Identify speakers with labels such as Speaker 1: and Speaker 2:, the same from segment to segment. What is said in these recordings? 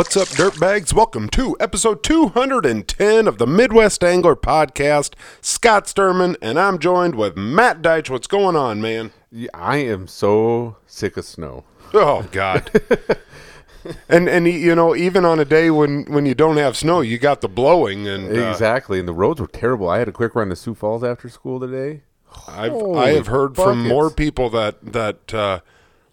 Speaker 1: What's up, dirtbags? Welcome to episode 210 of the Midwest Angler Podcast. Scott Sturman, and I'm joined with Matt Deitch. What's going on, man?
Speaker 2: I am so sick of snow.
Speaker 1: Oh God. and and you know, even on a day when when you don't have snow, you got the blowing, and uh,
Speaker 2: exactly, and the roads were terrible. I had a quick run to Sioux Falls after school today.
Speaker 1: I've I have heard from more people that that uh,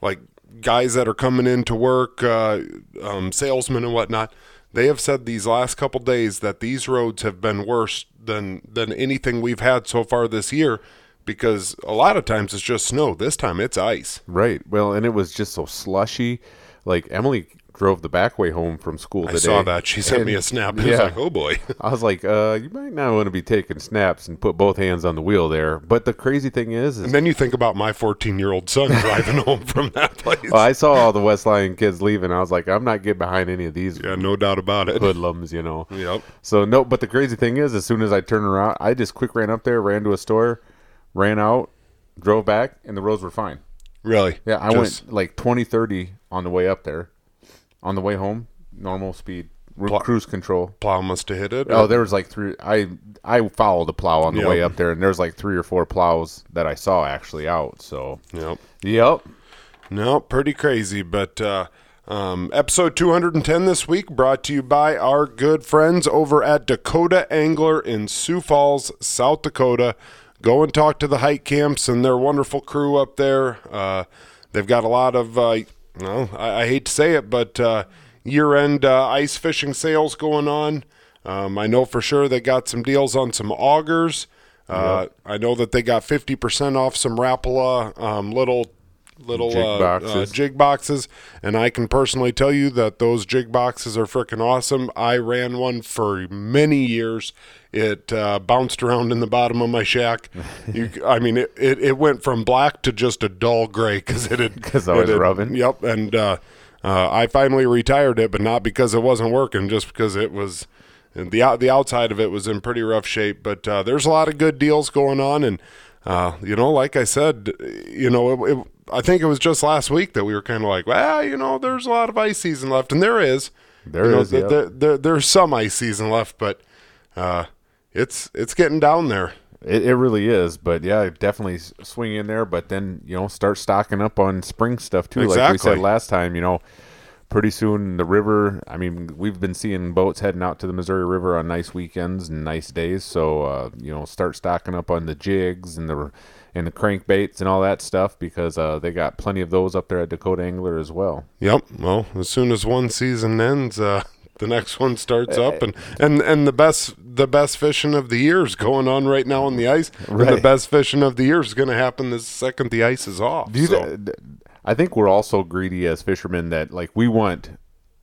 Speaker 1: like guys that are coming in to work, uh, um, salesmen and whatnot. They have said these last couple days that these roads have been worse than than anything we've had so far this year, because a lot of times it's just snow. This time it's ice.
Speaker 2: Right. Well, and it was just so slushy. Like Emily drove the back way home from school today.
Speaker 1: I saw that. She sent me a
Speaker 2: and-
Speaker 1: snap. I was
Speaker 2: yeah.
Speaker 1: like, oh boy.
Speaker 2: I was like, uh, you might not want to be taking snaps and put both hands on the wheel there. But the crazy thing is, is
Speaker 1: And then you think about my 14 year old son driving home from that place.
Speaker 2: well, I saw all the West Lyon kids leaving. I was like, I'm not getting behind any of these
Speaker 1: yeah, no doubt about it.
Speaker 2: hoodlums, you know.
Speaker 1: Yep.
Speaker 2: So no, but the crazy thing is, as soon as I turned around, I just quick ran up there, ran to a store, ran out, drove back, and the roads were fine.
Speaker 1: Really?
Speaker 2: Yeah, I
Speaker 1: Just-
Speaker 2: went like 20, 30 on the way up there. On the way home, normal speed,
Speaker 1: Pl-
Speaker 2: cruise control.
Speaker 1: Plow must have hit it.
Speaker 2: Oh, there was like three. I I followed the plow on the
Speaker 1: Yep.
Speaker 2: way up there, and there's like three or four plows that I saw actually out. So,
Speaker 1: Yep.
Speaker 2: yep.
Speaker 1: No, pretty crazy. But uh, um, episode 210 this week brought to you by our good friends over at Dakota Angler in Sioux Falls, South Dakota. Go and talk to the hike camps and their wonderful crew up there. Uh, they've got a lot of, uh, well, I, I hate to say it, but uh, year end uh, ice fishing sales going on. Um, I know for sure they got some deals on some augers. Uh, I know that they got 50% off some Rapala um, little little
Speaker 2: Jig
Speaker 1: uh, uh,
Speaker 2: boxes.
Speaker 1: jig boxes, and I can personally tell you that those jig boxes are freaking awesome. I ran one for many years. It uh, bounced around in the bottom of my shack. You, I mean, it, it, it went from black to just a dull gray because it had
Speaker 2: 'Cause I
Speaker 1: it
Speaker 2: was
Speaker 1: had-
Speaker 2: rubbing?
Speaker 1: Yep, and uh, uh, I finally retired it, but not because it wasn't working, just because it was the out the outside of it was in pretty rough shape. But uh, there's a lot of good deals going on, and uh, you know, like I said, you know, it, it, I think it was just last week that we were kind of like, well, you know, there's a lot of ice season left, and there is.
Speaker 2: There
Speaker 1: you know,
Speaker 2: is,
Speaker 1: th-
Speaker 2: yep.
Speaker 1: there, there, there's some ice season left, but uh, it's it's getting down there.
Speaker 2: It, it really is, but yeah, definitely swing in there. But then you know, start stocking up on spring stuff too. Like we said last time, you know, pretty soon the river. I mean, we've been seeing boats heading out to the Missouri River on nice weekends and nice days. So uh, you know, start stocking up on the jigs and the and the crankbaits and all that stuff because uh, they got plenty of those up there at Dakota Angler as well.
Speaker 1: Yep. Well, as soon as one season ends, uh, the next one starts up, and, and and the best the best fishing of the year is going on right now on the ice, and the best fishing of the year is going to happen the second the ice is off. So-
Speaker 2: th- I think we're also greedy as fishermen that like we want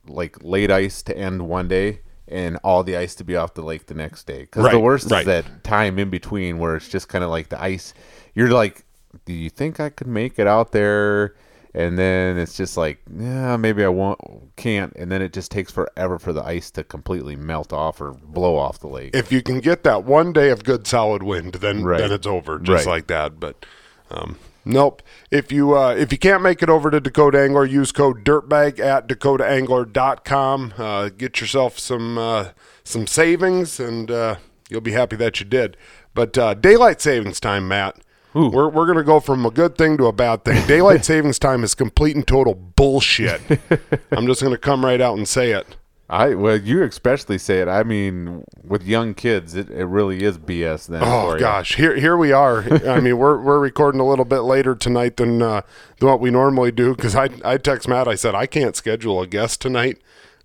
Speaker 2: like late ice to end one day and all the ice to be off the lake the next day. Because the worst
Speaker 1: right.
Speaker 2: is that time in between where it's just kind of like the ice. You're like, do you think I could make it out there? And then it's just like, yeah, maybe I won't, can't. And then it just takes forever for the ice to completely melt off or blow off the lake.
Speaker 1: if you can get that one day of good solid wind, then
Speaker 2: Right.
Speaker 1: then it's over, just
Speaker 2: Right.
Speaker 1: like that. But um, nope. If you uh, if you can't make it over to Dakota Angler, use code Dirtbag at DakotaAngler.com. Uh, get yourself some uh, some savings, and uh, you'll be happy that you did. But uh, daylight savings time, Matt.
Speaker 2: Ooh.
Speaker 1: We're, we're going to go from a good thing to a bad thing. Daylight savings time is complete and total bullshit. I'm just going to come right out and say it.
Speaker 2: I well, you especially say it. I mean, with young kids, it, it really is BS. Then,
Speaker 1: Oh
Speaker 2: for you.
Speaker 1: gosh, here here we are. I mean, we're we're recording a little bit later tonight than uh, than what we normally do because I I text Matt. I said I can't schedule a guest tonight.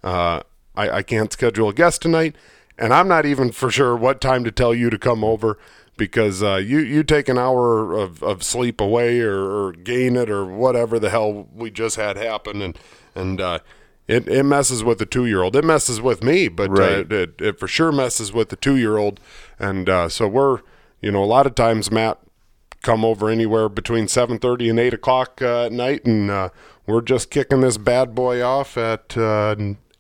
Speaker 1: Uh, I I can't schedule a guest tonight, and I'm not even for sure what time to tell you to come over because uh, you you take an hour of, of sleep away or, or gain it or whatever the hell we just had happen and and. Uh, it, it messes with the two year old. It messes with me, but uh, it, it for sure messes with the two year old. And uh, so we're, you know, a lot of times Matt come over anywhere between seven thirty and eight o'clock uh, at night, and uh, we're just kicking this bad boy off at uh,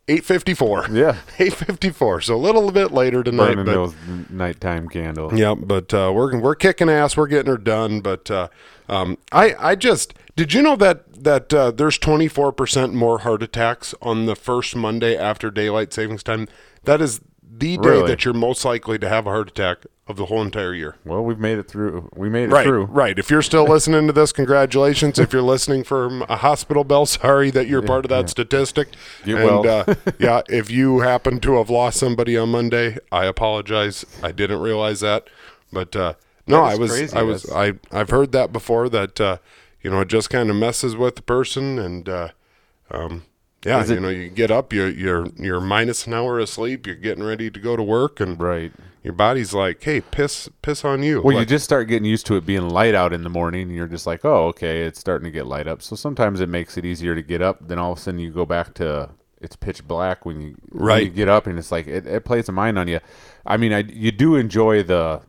Speaker 1: eight fifty four.
Speaker 2: Yeah.
Speaker 1: eight fifty four. So a little bit later tonight,
Speaker 2: Burning
Speaker 1: but
Speaker 2: those nighttime candles.
Speaker 1: yeah, but uh, we're we're kicking ass. We're getting her done. But uh, um, I I just did you know that that uh, there's 24 percent more heart attacks on the first Monday after daylight savings time. That is the day
Speaker 2: Really?
Speaker 1: that you're most likely to have a heart attack of the whole entire year.
Speaker 2: Well, we've made it through. We made it
Speaker 1: Right,
Speaker 2: through.
Speaker 1: right. If you're still listening to this, congratulations. If you're listening from a hospital bell, sorry that you're part of that statistic.
Speaker 2: Get
Speaker 1: and
Speaker 2: well.
Speaker 1: uh, yeah, if you happen to have lost somebody on Monday, I apologize. I didn't realize that, but uh, no, I was
Speaker 2: crazy
Speaker 1: I was I I've heard that before. That uh, you know, it just kind of messes with the person, and uh, um, yeah,
Speaker 2: it-
Speaker 1: you know, you get up, you're you're you're minus an hour of sleep, you're getting ready to go to work, and
Speaker 2: Right.
Speaker 1: your body's like, hey, piss, piss on you.
Speaker 2: Well, you just start getting used to it being light out in the morning, and you're just like, oh, okay, it's starting to get light up. So sometimes it makes it easier to get up. Then all of a sudden you go back to it's pitch black when you when
Speaker 1: Right.
Speaker 2: you get up, and it's like it, it plays a mind on you. I mean, I you do enjoy the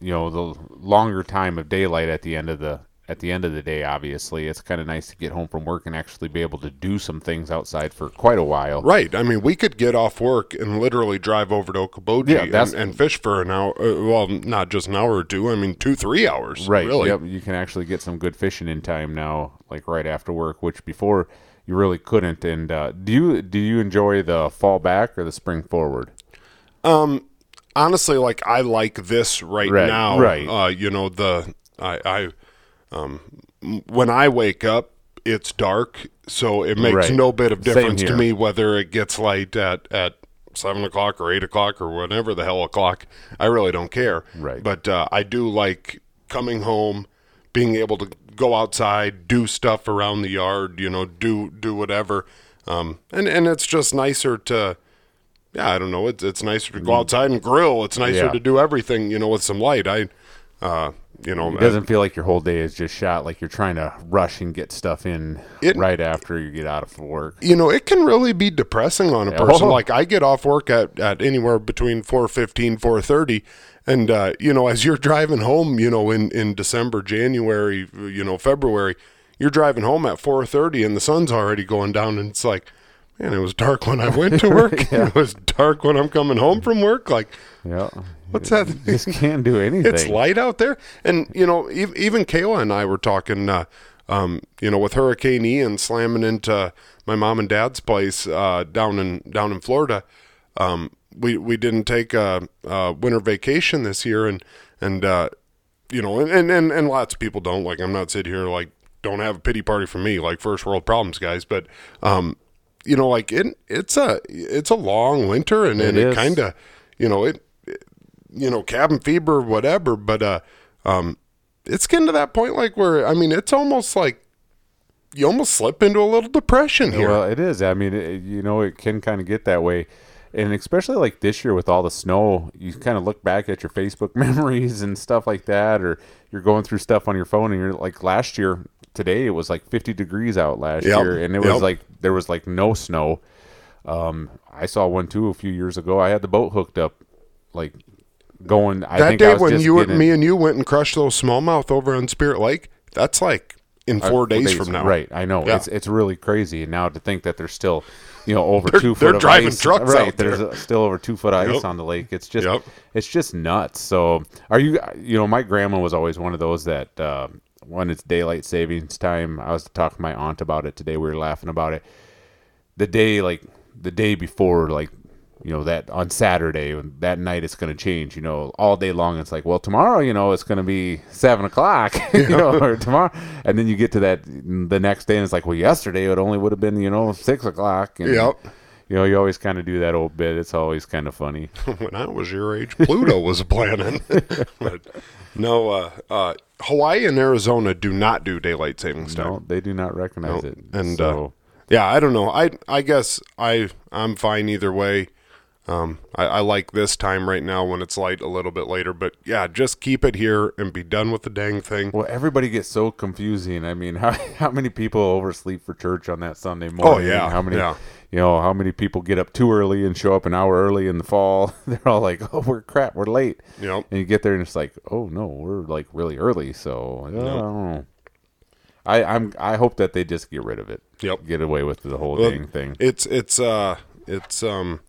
Speaker 2: you know the longer time of daylight at the end of the at the end of the day. Obviously, it's kind of nice to get home from work and actually be able to do some things outside for quite a while.
Speaker 1: Right. I mean, we could get off work and literally drive over to Okoboji
Speaker 2: Yeah,
Speaker 1: and, and fish for an hour. Uh, well, not just an hour or two. I mean, two, three hours.
Speaker 2: Right.
Speaker 1: Really.
Speaker 2: Yep. You can actually get some good fishing in time now, like right after work, which before you really couldn't. And uh, do you do you enjoy the fall back or the spring forward?
Speaker 1: Honestly, like I like this right,
Speaker 2: Right,
Speaker 1: now.
Speaker 2: right.
Speaker 1: Uh, you know the I I um when I wake up, it's dark, so it makes
Speaker 2: Right.
Speaker 1: no bit of difference to me whether it gets light at at seven o'clock or eight o'clock or whatever the hell o'clock. I really don't care.
Speaker 2: Right.
Speaker 1: But uh, I do like coming home, being able to go outside, do stuff around the yard. You know, do do whatever. Um, and and it's just nicer to. Yeah, I don't know. It's it's nicer to go outside and grill. It's nicer
Speaker 2: Mm. Yeah.
Speaker 1: to do everything, you know, with some light. I, uh, you know,
Speaker 2: It doesn't feel like your whole day is just shot. Like you're trying to rush and get stuff in
Speaker 1: It-
Speaker 2: right after you get out of work.
Speaker 1: you know, it can really be depressing on a person.
Speaker 2: Oh.
Speaker 1: Like I get off work at, at anywhere between 4.15, 4.30. And, uh, you know, as you're driving home, you know, in, in December, January, you know, February, you're driving home at 4.30 and the sun's already going down. And it's like, man, it was dark when I went to work. It was dark when I'm coming home from work. Like,
Speaker 2: Yeah.
Speaker 1: what's that?
Speaker 2: Just can't do anything.
Speaker 1: it's light out there and you know ev- even kayla and i were talking uh, um, you know with hurricane ian slamming into my mom and dad's place uh, down in down in florida um, we we didn't take a, a winter vacation this year and and uh, you know and and and lots of people don't like i'm not sitting here like don't have a pity party for me like first world problems guys but um you know like it it's a it's a long winter and, and
Speaker 2: It
Speaker 1: it kind of you know it you know, cabin fever, whatever. But uh, um, it's getting to that point like where I mean, it's almost like you almost slip into a little depression here.
Speaker 2: Well, it is. I mean, it, you know, it can kind of get that way. And especially like this year with all the snow, you kind of look back at your Facebook memories and stuff like that, or you're going through stuff on your phone and you're like, last year, today, it was like 50 degrees out last
Speaker 1: Yep,
Speaker 2: year, and it was
Speaker 1: yep.
Speaker 2: like, there was like no snow. Um, I saw one too a few years ago. I had the boat hooked up, like going. I
Speaker 1: that
Speaker 2: think I
Speaker 1: day
Speaker 2: was
Speaker 1: when you
Speaker 2: getting-
Speaker 1: and me and you went and crushed those smallmouth over on Spirit Lake, that's like in
Speaker 2: uh,
Speaker 1: four days, from now.
Speaker 2: Right, I know.
Speaker 1: Yeah.
Speaker 2: It's it's really crazy. And now to think that there's still, you know, over
Speaker 1: They're-
Speaker 2: two foot
Speaker 1: they're driving
Speaker 2: ice.
Speaker 1: trucks
Speaker 2: right,
Speaker 1: out
Speaker 2: there's
Speaker 1: there.
Speaker 2: uh still over two foot ice
Speaker 1: Yep.
Speaker 2: on the lake. It's just
Speaker 1: Yep.
Speaker 2: it's just nuts. So are you? You know, my grandma was always one of those that uh, when it's daylight savings time. I was talking to my aunt about it today. We were laughing about it. The day like the day before, like you know that on Saturday that night it's going to change. You know, all day long it's like, well, tomorrow you know it's going to be seven o'clock, you know, or tomorrow, and then you get to that the next day and it's like, well, yesterday it only would have been you know six o'clock. And,
Speaker 1: Yep.
Speaker 2: You know, you always kind of do that old bit. It's always kind of funny.
Speaker 1: when I was your age, Pluto was planning. but no, uh, uh, Hawaii and Arizona do not do daylight savings time.
Speaker 2: No, they do not recognize
Speaker 1: No,
Speaker 2: it.
Speaker 1: and
Speaker 2: so,
Speaker 1: uh, yeah, I don't know. I I guess I I'm fine either way. Um, I, I like this time right now when it's light a little bit later, but yeah, just keep it here and be done with the dang thing.
Speaker 2: well, everybody gets so confusing. I mean, how how many people oversleep for church on that Sunday morning?
Speaker 1: Oh, yeah,
Speaker 2: How many?
Speaker 1: yeah.
Speaker 2: You know, how many people get up too early and show up an hour early in the fall? They're all like, "Oh, we're crap, we're late."
Speaker 1: Yep.
Speaker 2: And you get there and it's like, "Oh no, we're like really early." So I don't know. I I'm I hope that they just get rid of it.
Speaker 1: Yep.
Speaker 2: Get away with the whole
Speaker 1: Well,
Speaker 2: dang thing.
Speaker 1: It's it's uh it's um,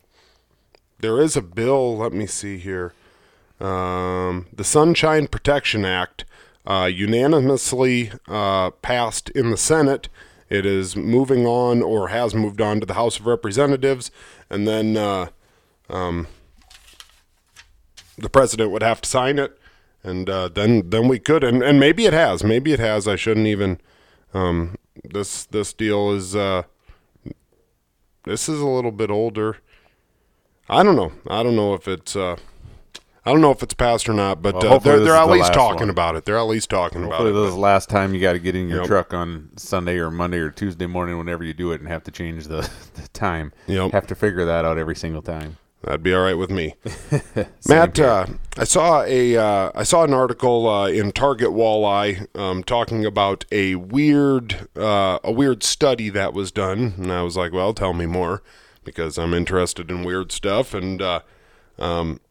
Speaker 1: there is a bill. Let me see here. Um, the Sunshine Protection Act uh, unanimously uh, passed in the Senate. It is moving on or has moved on to the House of Representatives, and then uh, um, the president would have to sign it, and uh, then then we could, and, and maybe it has, maybe it has. I shouldn't even. Um, this this deal is uh, this is a little bit older. I don't know. I don't know if it's. Uh, I don't know if it's passed or not, but
Speaker 2: Well,
Speaker 1: uh, they're
Speaker 2: this
Speaker 1: they're at least
Speaker 2: last
Speaker 1: talking
Speaker 2: one.
Speaker 1: about it. They're at least talking
Speaker 2: Hopefully,
Speaker 1: about
Speaker 2: this
Speaker 1: it.
Speaker 2: is the last time you got to get in your
Speaker 1: Yep.
Speaker 2: truck on Sunday or Monday or Tuesday morning, whenever you do it, and have to change the, the time.
Speaker 1: Yep.
Speaker 2: Have to figure that out every single time.
Speaker 1: That'd be all right with me. Matt, uh, I saw a uh, I saw an article uh, in Target Walleye um, talking about a weird uh, a weird study that was done, and I was like, well, tell me more because I'm interested in weird stuff. And uh, um,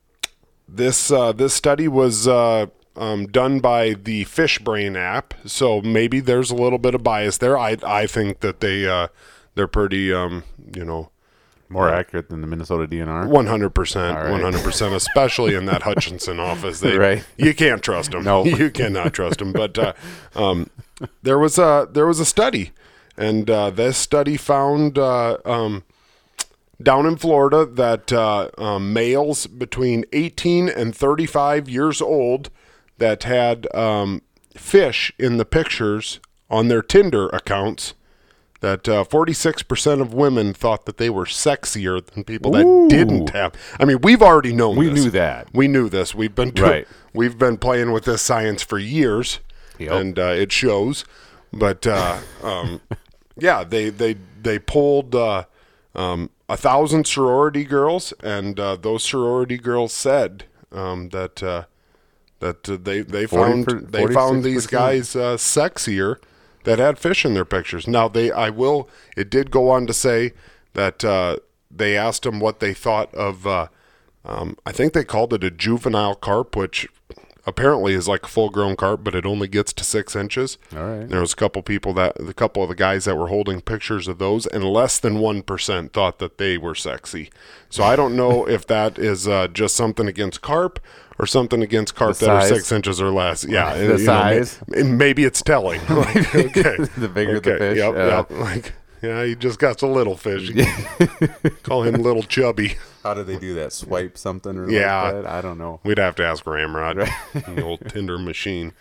Speaker 1: this uh, this study was uh, um, done by the Fishbrain app, so maybe there's a little bit of bias there. I I think that they uh, they're pretty um, you know.
Speaker 2: More accurate than the Minnesota DNR.
Speaker 1: One hundred percent, one hundred percent, especially in that Hutchinson office. They,
Speaker 2: Right.
Speaker 1: You can't trust them.
Speaker 2: No.
Speaker 1: you cannot trust them. But uh, um, there was a there was a study, and uh, this study found uh, um, down in Florida that uh, um, males between eighteen and thirty five years old that had um, fish in the pictures on their Tinder accounts that uh, 46% of women thought that they were sexier than people that didn't have. I mean, we've already known
Speaker 2: We
Speaker 1: this.
Speaker 2: knew that.
Speaker 1: We knew this. We've been do-
Speaker 2: Right.
Speaker 1: we've been playing with this science for years,
Speaker 2: Yep.
Speaker 1: and uh, it shows. But uh, um, yeah, they they they polled uh, um, a thousand sorority girls, and uh, those sorority girls said um, that uh, that uh, they they found they found these guys uh, sexier that had fish in their pictures. Now they I will it did go on to say that uh, they asked them what they thought of uh, um, I think they called it a juvenile carp, which apparently is like a full grown carp, but it only gets to six inches.
Speaker 2: All right.
Speaker 1: There was a couple people that a couple of the guys that were holding pictures of those, and less than one percent thought that they were sexy. So I don't know if that is uh, just something against carp or something against carp
Speaker 2: The
Speaker 1: that are six inches or less. Yeah,
Speaker 2: The
Speaker 1: you know, may-
Speaker 2: size.
Speaker 1: maybe it's telling. Like, okay,
Speaker 2: The bigger the fish,
Speaker 1: Yep,
Speaker 2: yeah.
Speaker 1: yep. Like, yeah, he just got a little fish. Call him little chubby.
Speaker 2: How do they do that? Swipe something or
Speaker 1: Yeah.
Speaker 2: like that? I don't know.
Speaker 1: We'd have to ask Ramrod, the old Tinder machine.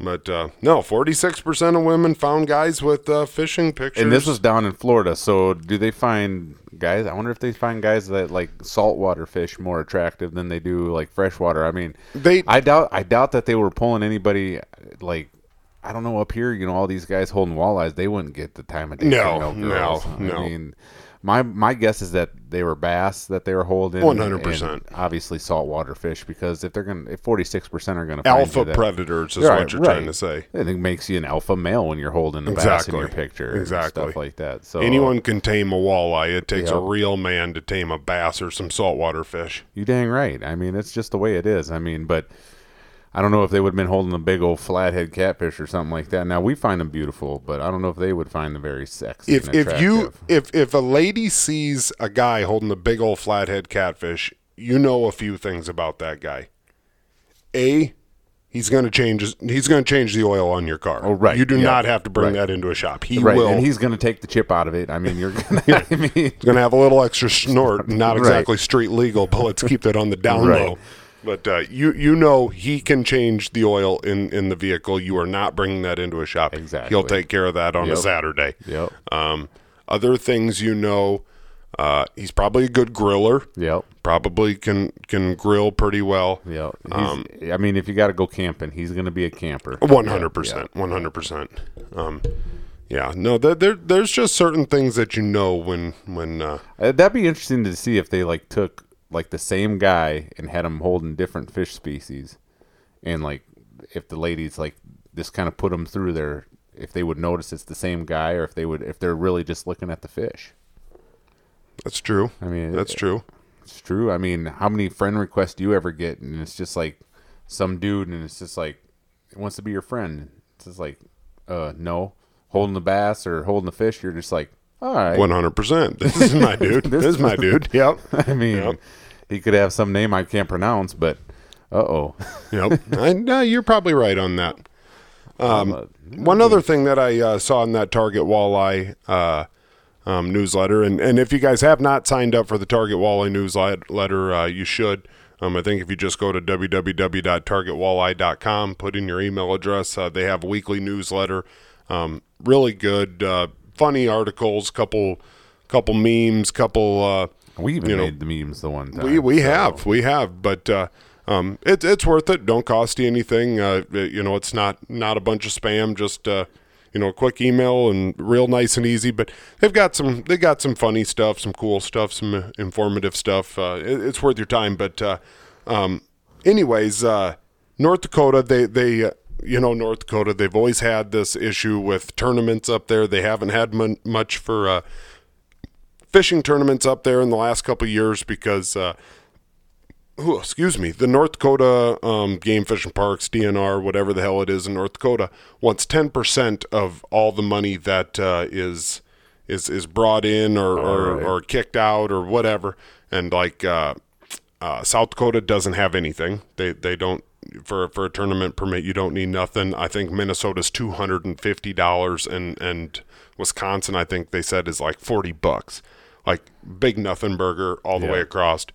Speaker 1: But uh, no, forty-six percent of women found guys with uh, fishing pictures.
Speaker 2: And this was down in Florida. So do they find guys? I wonder if they find guys that like saltwater fish more attractive than they do like freshwater. I mean,
Speaker 1: They-
Speaker 2: I doubt. I doubt that they were pulling anybody like. I don't know up here. You know, all these guys holding walleyes, they wouldn't get the time of day.
Speaker 1: No, no,
Speaker 2: girls.
Speaker 1: no.
Speaker 2: I mean, my my guess is that they were bass that they were holding.
Speaker 1: 100%.
Speaker 2: Obviously, saltwater fish because if they're gonna, if forty six percent are gonna
Speaker 1: alpha
Speaker 2: find you that,
Speaker 1: predators is
Speaker 2: Right,
Speaker 1: what you're
Speaker 2: right.
Speaker 1: trying to say.
Speaker 2: I think it makes you an alpha male when you're holding a bass in your
Speaker 1: Exactly.
Speaker 2: picture, and
Speaker 1: Exactly.
Speaker 2: stuff like that. So
Speaker 1: Anyone can tame a walleye. It takes a real man to tame a bass or some saltwater fish.
Speaker 2: You dang right. I mean, it's just the way it is. I mean, but I don't know if they would have been holding a big old flathead catfish or something like that. Now we find them beautiful, but I don't know if they would find them very sexy.
Speaker 1: If if you if if a lady sees a guy holding a big old flathead catfish, you know a few things about that guy. A, he's going to change. He's going to change the oil on your car.
Speaker 2: Oh, right.
Speaker 1: You do not have to bring
Speaker 2: Right.
Speaker 1: that into a shop. He
Speaker 2: right,
Speaker 1: will.
Speaker 2: and he's going to take the chip out of it. I mean, you're gonna. I mean,
Speaker 1: going to have a little extra snort. Not
Speaker 2: Right.
Speaker 1: exactly street legal, but let's keep that on the down
Speaker 2: Right.
Speaker 1: low. But uh, you you know he can change the oil in, in the vehicle. You are not bringing that into a shop.
Speaker 2: Exactly.
Speaker 1: He'll take care of that on a Saturday.
Speaker 2: Yep.
Speaker 1: Um, other things you know, uh, he's probably a good griller.
Speaker 2: yep.
Speaker 1: Probably can can grill pretty well.
Speaker 2: Yep.
Speaker 1: Um,
Speaker 2: I mean, if you got to go camping, he's going to be a camper.
Speaker 1: One hundred percent. One hundred percent. Um, yeah. No, there, there there's just certain things that you know when when uh,
Speaker 2: Uh, that'd be interesting to see if they like took like the same guy and had him holding different fish species, and like if the ladies like just kind of put them through their if they would notice it's the same guy or if they would if they're really just looking at the fish.
Speaker 1: that's true.
Speaker 2: I mean,
Speaker 1: That's true.
Speaker 2: It's true. I mean, how many friend requests do you ever get? And it's just like some dude, and it's just like he wants to be your friend. It's just like, uh, no, holding the bass or holding the fish. You're just like, All right.
Speaker 1: One hundred percent. This is my dude. this is my dude. Yep.
Speaker 2: I mean,
Speaker 1: Yep.
Speaker 2: he could have some name I can't pronounce, but uh oh.
Speaker 1: Yep. I, no, you're probably right on that. Um, one other thing that I uh, saw in that Target Walleye uh, um, newsletter, and, and if you guys have not signed up for the Target Walleye newsletter, uh, you should. Um, I think if you just go to www.targetwalleye.com, put in your email address, uh, they have a weekly newsletter. Um, really good, uh, funny articles, couple couple memes, couple. Uh,
Speaker 2: We even
Speaker 1: You know,
Speaker 2: made the memes the one time.
Speaker 1: we we
Speaker 2: so-
Speaker 1: have we have, but uh, um, it's it's worth it. Don't cost you anything. Uh, you know, it's not not a bunch of spam. Just uh, you know, a quick email and real nice and easy. But they've got some they got some funny stuff, some cool stuff, some uh, informative stuff. Uh, it, it's worth your time. But uh, um, anyways, uh, North Dakota they they. You know North Dakota. They've always had this issue with tournaments up there. They haven't had mon- much for uh, fishing tournaments up there in the last couple of years because uh, oh, excuse me, the North Dakota um, Game Fishing Parks, DNR, whatever the hell it is in North Dakota, wants ten percent of all the money that uh, is is is brought in or or,
Speaker 2: Alright.
Speaker 1: or kicked out or whatever. And like uh, uh, South Dakota doesn't have anything. They they don't for for a tournament permit. You don't need nothing. I think Minnesota's two hundred and fifty dollars, and and Wisconsin, I think they said is like forty bucks. Like big nothing burger all the
Speaker 2: Yeah.
Speaker 1: way across.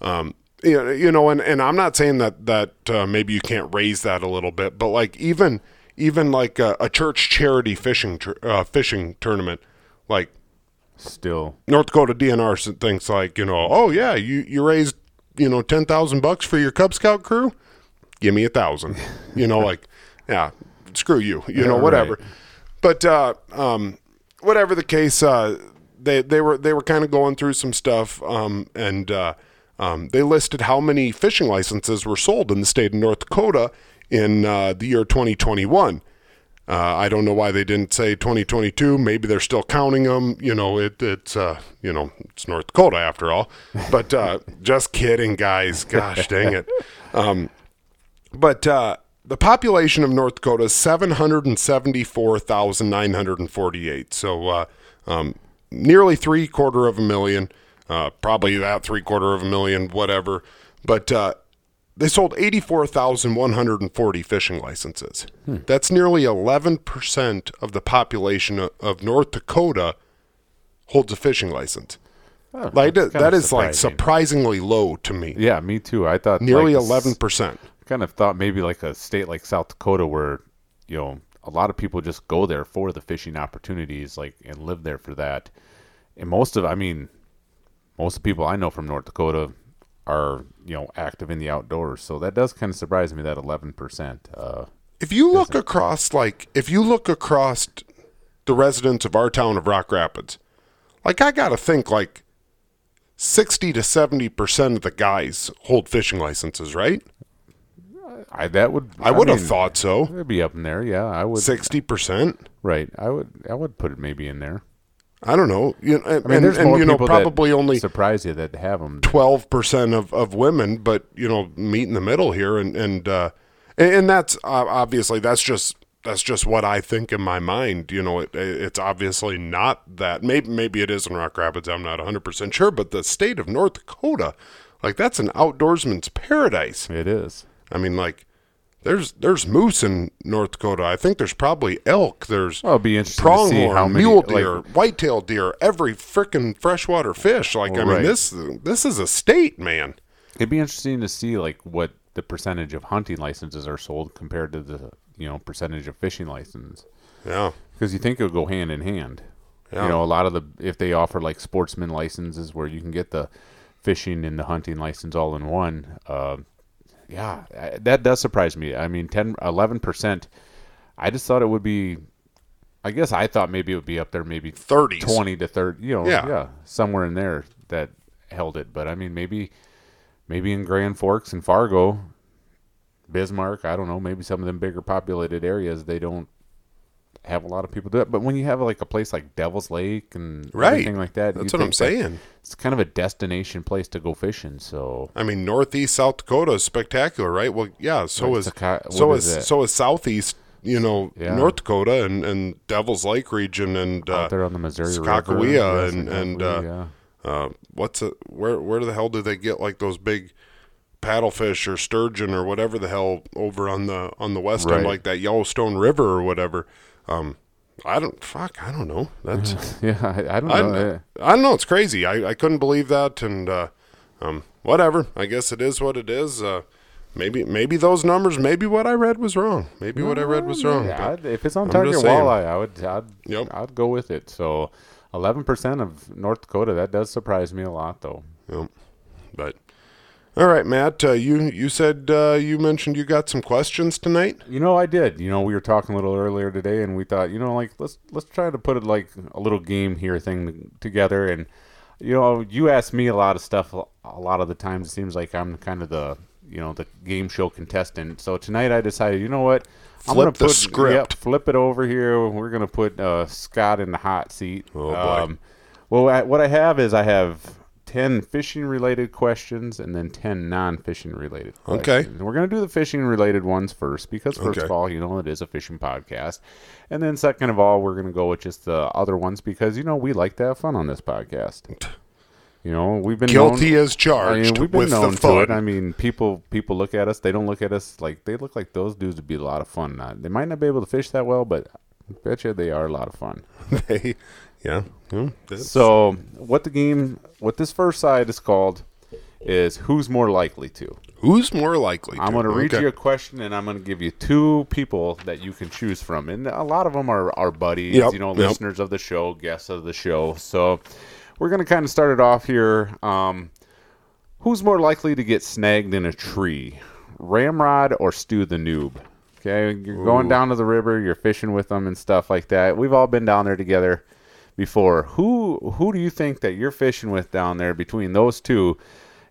Speaker 1: Um, you know, you know, and, and I'm not saying that that uh, maybe you can't raise that a little bit, but like even even like a, a church charity fishing tur- uh, fishing tournament, like
Speaker 2: Still,
Speaker 1: North Dakota DNR thinks like you know, oh yeah, you you raised you know ten thousand bucks for your Cub Scout crew, give me a thousand, you know, like yeah, screw you, you know, whatever.
Speaker 2: right.
Speaker 1: But uh, um, whatever the case, uh, they they were they were kind of going through some stuff, um, and uh, um, they listed how many fishing licenses were sold in the state of North Dakota in uh, the year 2021. Uh, I don't know why they didn't say 2022. Maybe they're still counting them. You know, it, it's uh, you know it's North Dakota after all. But uh, just kidding, guys. Gosh dang it. But uh, the population of North Dakota is 774,948. So uh, um, nearly three quarter of a million. Uh, probably that three quarter of a million, whatever. But uh, they sold 84,140 fishing licenses. That's nearly 11% of the population of, North Dakota holds a fishing license.
Speaker 2: oh,
Speaker 1: Like that, is like surprisingly low to me.
Speaker 2: Yeah, me too. I thought
Speaker 1: Nearly
Speaker 2: like,
Speaker 1: 11%.
Speaker 2: Kind of thought maybe like a state like South Dakota where you know a lot of people just go there for the fishing opportunities, like and live there for that. And most of, I mean, most of the people I know from North Dakota are you know active in the outdoors, so that does kind of surprise me that eleven percent. Uh,
Speaker 1: If you look across, like, if you look across the residents of our town of Rock Rapids, like, I got to think, like, 60 to 70% of the guys hold fishing licenses, right?
Speaker 2: I that would
Speaker 1: I would have thought so.
Speaker 2: it'd be up in there. Yeah, I would.
Speaker 1: 60%.
Speaker 2: Right, I would. I would put it maybe in there.
Speaker 1: I don't know. You know,
Speaker 2: I mean,
Speaker 1: and,
Speaker 2: there's
Speaker 1: and,
Speaker 2: more
Speaker 1: you know,
Speaker 2: people
Speaker 1: probably only
Speaker 2: surprise you that have them.
Speaker 1: 12% of, of women, but, you know, meet in the middle here. And, and, uh, and, and that's uh, obviously, that's just, that's just what I think in my mind. You know, it, it's obviously not that. Maybe, maybe it is in Rock Rapids. I'm not 100% sure, but the state of North Dakota, like, that's an outdoorsman's paradise.
Speaker 2: It is.
Speaker 1: I mean, like, there's there's moose in North Dakota. I think there's probably elk. There's
Speaker 2: Well, be interesting
Speaker 1: pronghorn,
Speaker 2: how many
Speaker 1: mule
Speaker 2: like,
Speaker 1: deer, whitetail deer, every freaking freshwater fish. Like I mean,
Speaker 2: Right.
Speaker 1: this this is a state, man.
Speaker 2: It'd be interesting to see like what the percentage of hunting licenses are sold compared to the you know percentage of fishing license.
Speaker 1: Yeah,
Speaker 2: Because you think it'll go hand in hand.
Speaker 1: Yeah.
Speaker 2: You know, a lot of the if they offer like sportsman licenses where you can get the fishing and the hunting license all in one. Uh, yeah, that does surprise me. I mean, 10, 11 percent. I just thought it would be. I guess I thought maybe it would be up there, maybe
Speaker 1: 30s.
Speaker 2: twenty to thirty. You know,
Speaker 1: Yeah.
Speaker 2: yeah, somewhere in there that held it. But I mean, maybe, maybe in Grand Forks and Fargo, Bismarck. I don't know. Maybe some of them bigger populated areas they don't have a lot of people do it. But when you have like a place like Devil's Lake and
Speaker 1: Right.
Speaker 2: everything like that,
Speaker 1: That's what I'm
Speaker 2: that
Speaker 1: saying.
Speaker 2: It's kind of a destination place to go fishing. So
Speaker 1: I mean, Northeast South Dakota is spectacular, right? Well, yeah. So
Speaker 2: Right,
Speaker 1: is so is,
Speaker 2: is
Speaker 1: so is Southeast you know
Speaker 2: Yeah.
Speaker 1: North Dakota and, and Devil's Lake region and uh,
Speaker 2: out there on the Missouri
Speaker 1: Sakakawea
Speaker 2: River.
Speaker 1: And- and, uh,
Speaker 2: Sakakawea,
Speaker 1: uh, what's it? Where where the hell do they get like those big paddlefish or sturgeon or whatever the hell over on the on the west end, like that Yellowstone River or whatever? Um, I don't fuck. I don't know. That's
Speaker 2: yeah. I, I don't know.
Speaker 1: I don't know. It's crazy. I, I couldn't believe that, and uh, um, whatever. I guess it is what it is. Uh, maybe maybe those numbers, maybe what I read was wrong. Maybe what I read was wrong.
Speaker 2: Yeah, if it's on
Speaker 1: I'm
Speaker 2: target walleye, I would. I'd,
Speaker 1: Yep.
Speaker 2: I'd go with it. So, eleven percent of North Dakota. That does surprise me a lot, though.
Speaker 1: Yep. But all right, Matt. Uh, you you said uh, you mentioned you got some questions tonight.
Speaker 2: You know, I did. You know, we were talking a little earlier today, and we thought, you know, like let's let's try to put it like a little game here thing together. And you know, you ask me a lot of stuff. A lot of the times, it seems like I'm kind of the you know the game show contestant. So tonight, I decided, you know what, I'm
Speaker 1: Flip
Speaker 2: gonna
Speaker 1: the
Speaker 2: put
Speaker 1: script.
Speaker 2: Yep, flip it over here. We're gonna put uh, Scott in the hot seat.
Speaker 1: Oh, boy.
Speaker 2: Um, well, I, what I have is I have. 10 fishing related questions and then 10 non fishing related
Speaker 1: Okay.
Speaker 2: questions. We're going to do the fishing related ones first because, first
Speaker 1: Okay.
Speaker 2: of all, you know, it is a fishing podcast. And then, second of all, we're going to go with just the other ones because, you know, we like to have fun on this podcast. You know, we've been
Speaker 1: Guilty
Speaker 2: known,
Speaker 1: as charged
Speaker 2: I mean, we've been
Speaker 1: with
Speaker 2: known
Speaker 1: the
Speaker 2: to
Speaker 1: fun.
Speaker 2: it. I mean, people people look at us. They don't look at us like they look like those dudes would be a lot of fun. Uh, they might not be able to fish that well, but I bet you they are a lot of fun.
Speaker 1: They- yeah. yeah, that's-
Speaker 2: So, what the game, what this first side is called, is who's more likely to.
Speaker 1: who's more likely?
Speaker 2: I'm going to read
Speaker 1: Okay.
Speaker 2: you a question, and I'm going to give you two people that you can choose from, and a lot of them are our buddies,
Speaker 1: Yep,
Speaker 2: you know,
Speaker 1: yep.
Speaker 2: listeners of the show, guests of the show. So we're going to kind of start it off here. Um, who's more likely to get snagged in a tree, Ramrod or Stu the Noob? Okay, you're going down to the river, you're fishing with them and stuff like that. We've all been down there together before. Who who do you think that you're fishing with down there between those two?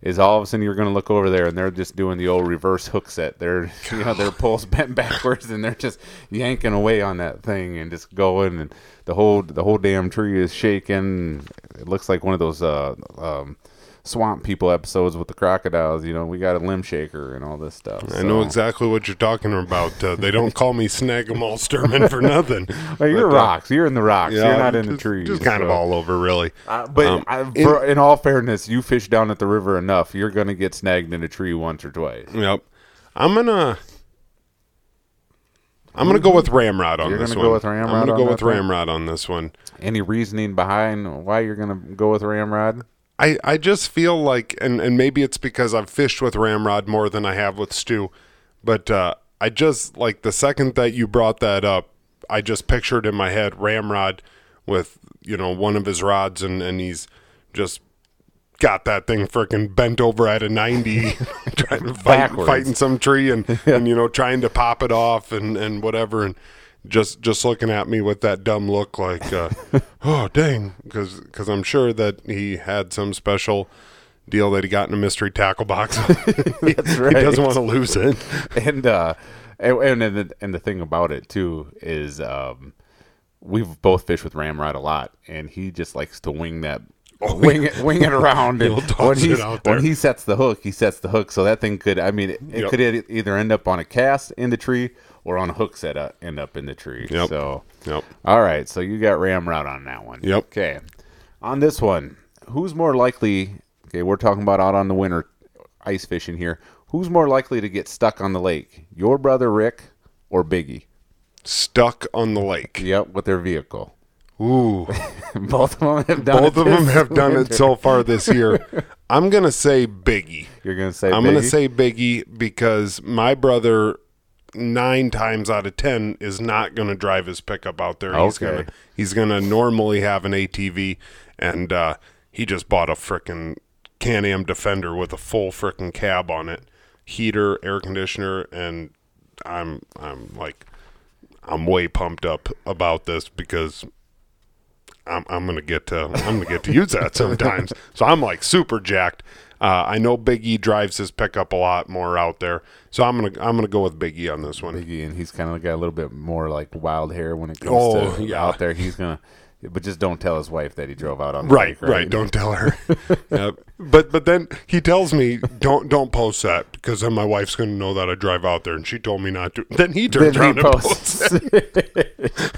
Speaker 2: Is all of a sudden you're going to look over there and they're just doing the old reverse hook set. They're you know their poles bent backwards and they're just yanking away on that thing and just going and the whole the whole damn tree is shaking. It looks like one of those uh, um, swamp people episodes with the crocodiles. You know, we got a limb shaker and all this stuff.
Speaker 1: I know exactly what you're talking about. Uh, they don't call me Snagamal Sturman for nothing.
Speaker 2: Well, you're
Speaker 1: But, uh,
Speaker 2: rocks. You're in the rocks.
Speaker 1: yeah,
Speaker 2: you're not in the trees.
Speaker 1: Just kind of all over, really.
Speaker 2: Uh, but
Speaker 1: Um,
Speaker 2: I,
Speaker 1: in-
Speaker 2: for, in all fairness, you fish down at the river enough, you're going to get snagged in a tree once or twice.
Speaker 1: Yep. I'm gonna. I'm gonna go with Ramrod on
Speaker 2: You're
Speaker 1: this
Speaker 2: gonna
Speaker 1: one.
Speaker 2: go with Ramrod
Speaker 1: I'm gonna go with? Ramrod on this one.
Speaker 2: Any reasoning behind why you're going to go with Ramrod?
Speaker 1: I, I just feel like, and, and maybe it's because I've fished with Ramrod more than I have with Stu, but uh, I just like the second that you brought that up, I just pictured in my head Ramrod with you know one of his rods, and and he's just got that thing freaking bent over at a 90 trying to fight
Speaker 2: Backwards.
Speaker 1: fighting some tree and and you know trying to pop it off and and whatever and just just looking at me with that dumb look like uh, oh dang. Because because I'm sure that he had some special deal that he got in a mystery tackle box.
Speaker 2: That's right
Speaker 1: he doesn't want to lose it.
Speaker 2: And uh and and, and, the, and the thing about it too is um we've both fished with Ramrod a lot and he just likes to wing that wing it wing it around and when,
Speaker 1: it
Speaker 2: when he sets the hook he sets the hook. So that thing could I mean it, it
Speaker 1: Yep.
Speaker 2: could either end up on a cast in the tree or on a hook set uh, end up in the tree.
Speaker 1: Yep.
Speaker 2: so
Speaker 1: yep.
Speaker 2: all right. So you got Ramrod on that one.
Speaker 1: Yep.
Speaker 2: okay. On this one who's more likely okay we're talking about out on the winter ice fishing here. Who's more likely to get stuck on the lake your brother rick or biggie?
Speaker 1: Stuck on the lake.
Speaker 2: Yep with their vehicle
Speaker 1: ooh.
Speaker 2: Both of them have done
Speaker 1: both
Speaker 2: it
Speaker 1: of them have done it so far this year. I'm gonna say Biggie.
Speaker 2: You're gonna say
Speaker 1: I'm going to say Biggie because my brother nine times out of ten is not going to drive his pickup out there. He's
Speaker 2: Okay.
Speaker 1: gonna he's going to normally have an ATV, and uh, he just bought a frickin' Can-Am Defender with a full frickin' cab on it, heater, air conditioner, and I'm I'm like I'm way pumped up about this because I'm, I'm gonna get to I'm gonna get to use that sometimes. So I'm like super jacked. Uh, I know Big E drives his pickup a lot more out there, so I'm gonna I'm gonna go with Big E on this one.
Speaker 2: Biggie, and he's kind of got a little bit more like wild hair when it comes
Speaker 1: Oh,
Speaker 2: to
Speaker 1: yeah.
Speaker 2: out there. He's gonna but just don't tell his wife that he drove out on the
Speaker 1: Right,
Speaker 2: lake,
Speaker 1: right, Don't tell her. But but then he tells me don't don't post that because then my wife's going to know that I drive out there, and she told me not to. Then he turns
Speaker 2: Then
Speaker 1: around
Speaker 2: he
Speaker 1: and posts.
Speaker 2: posts.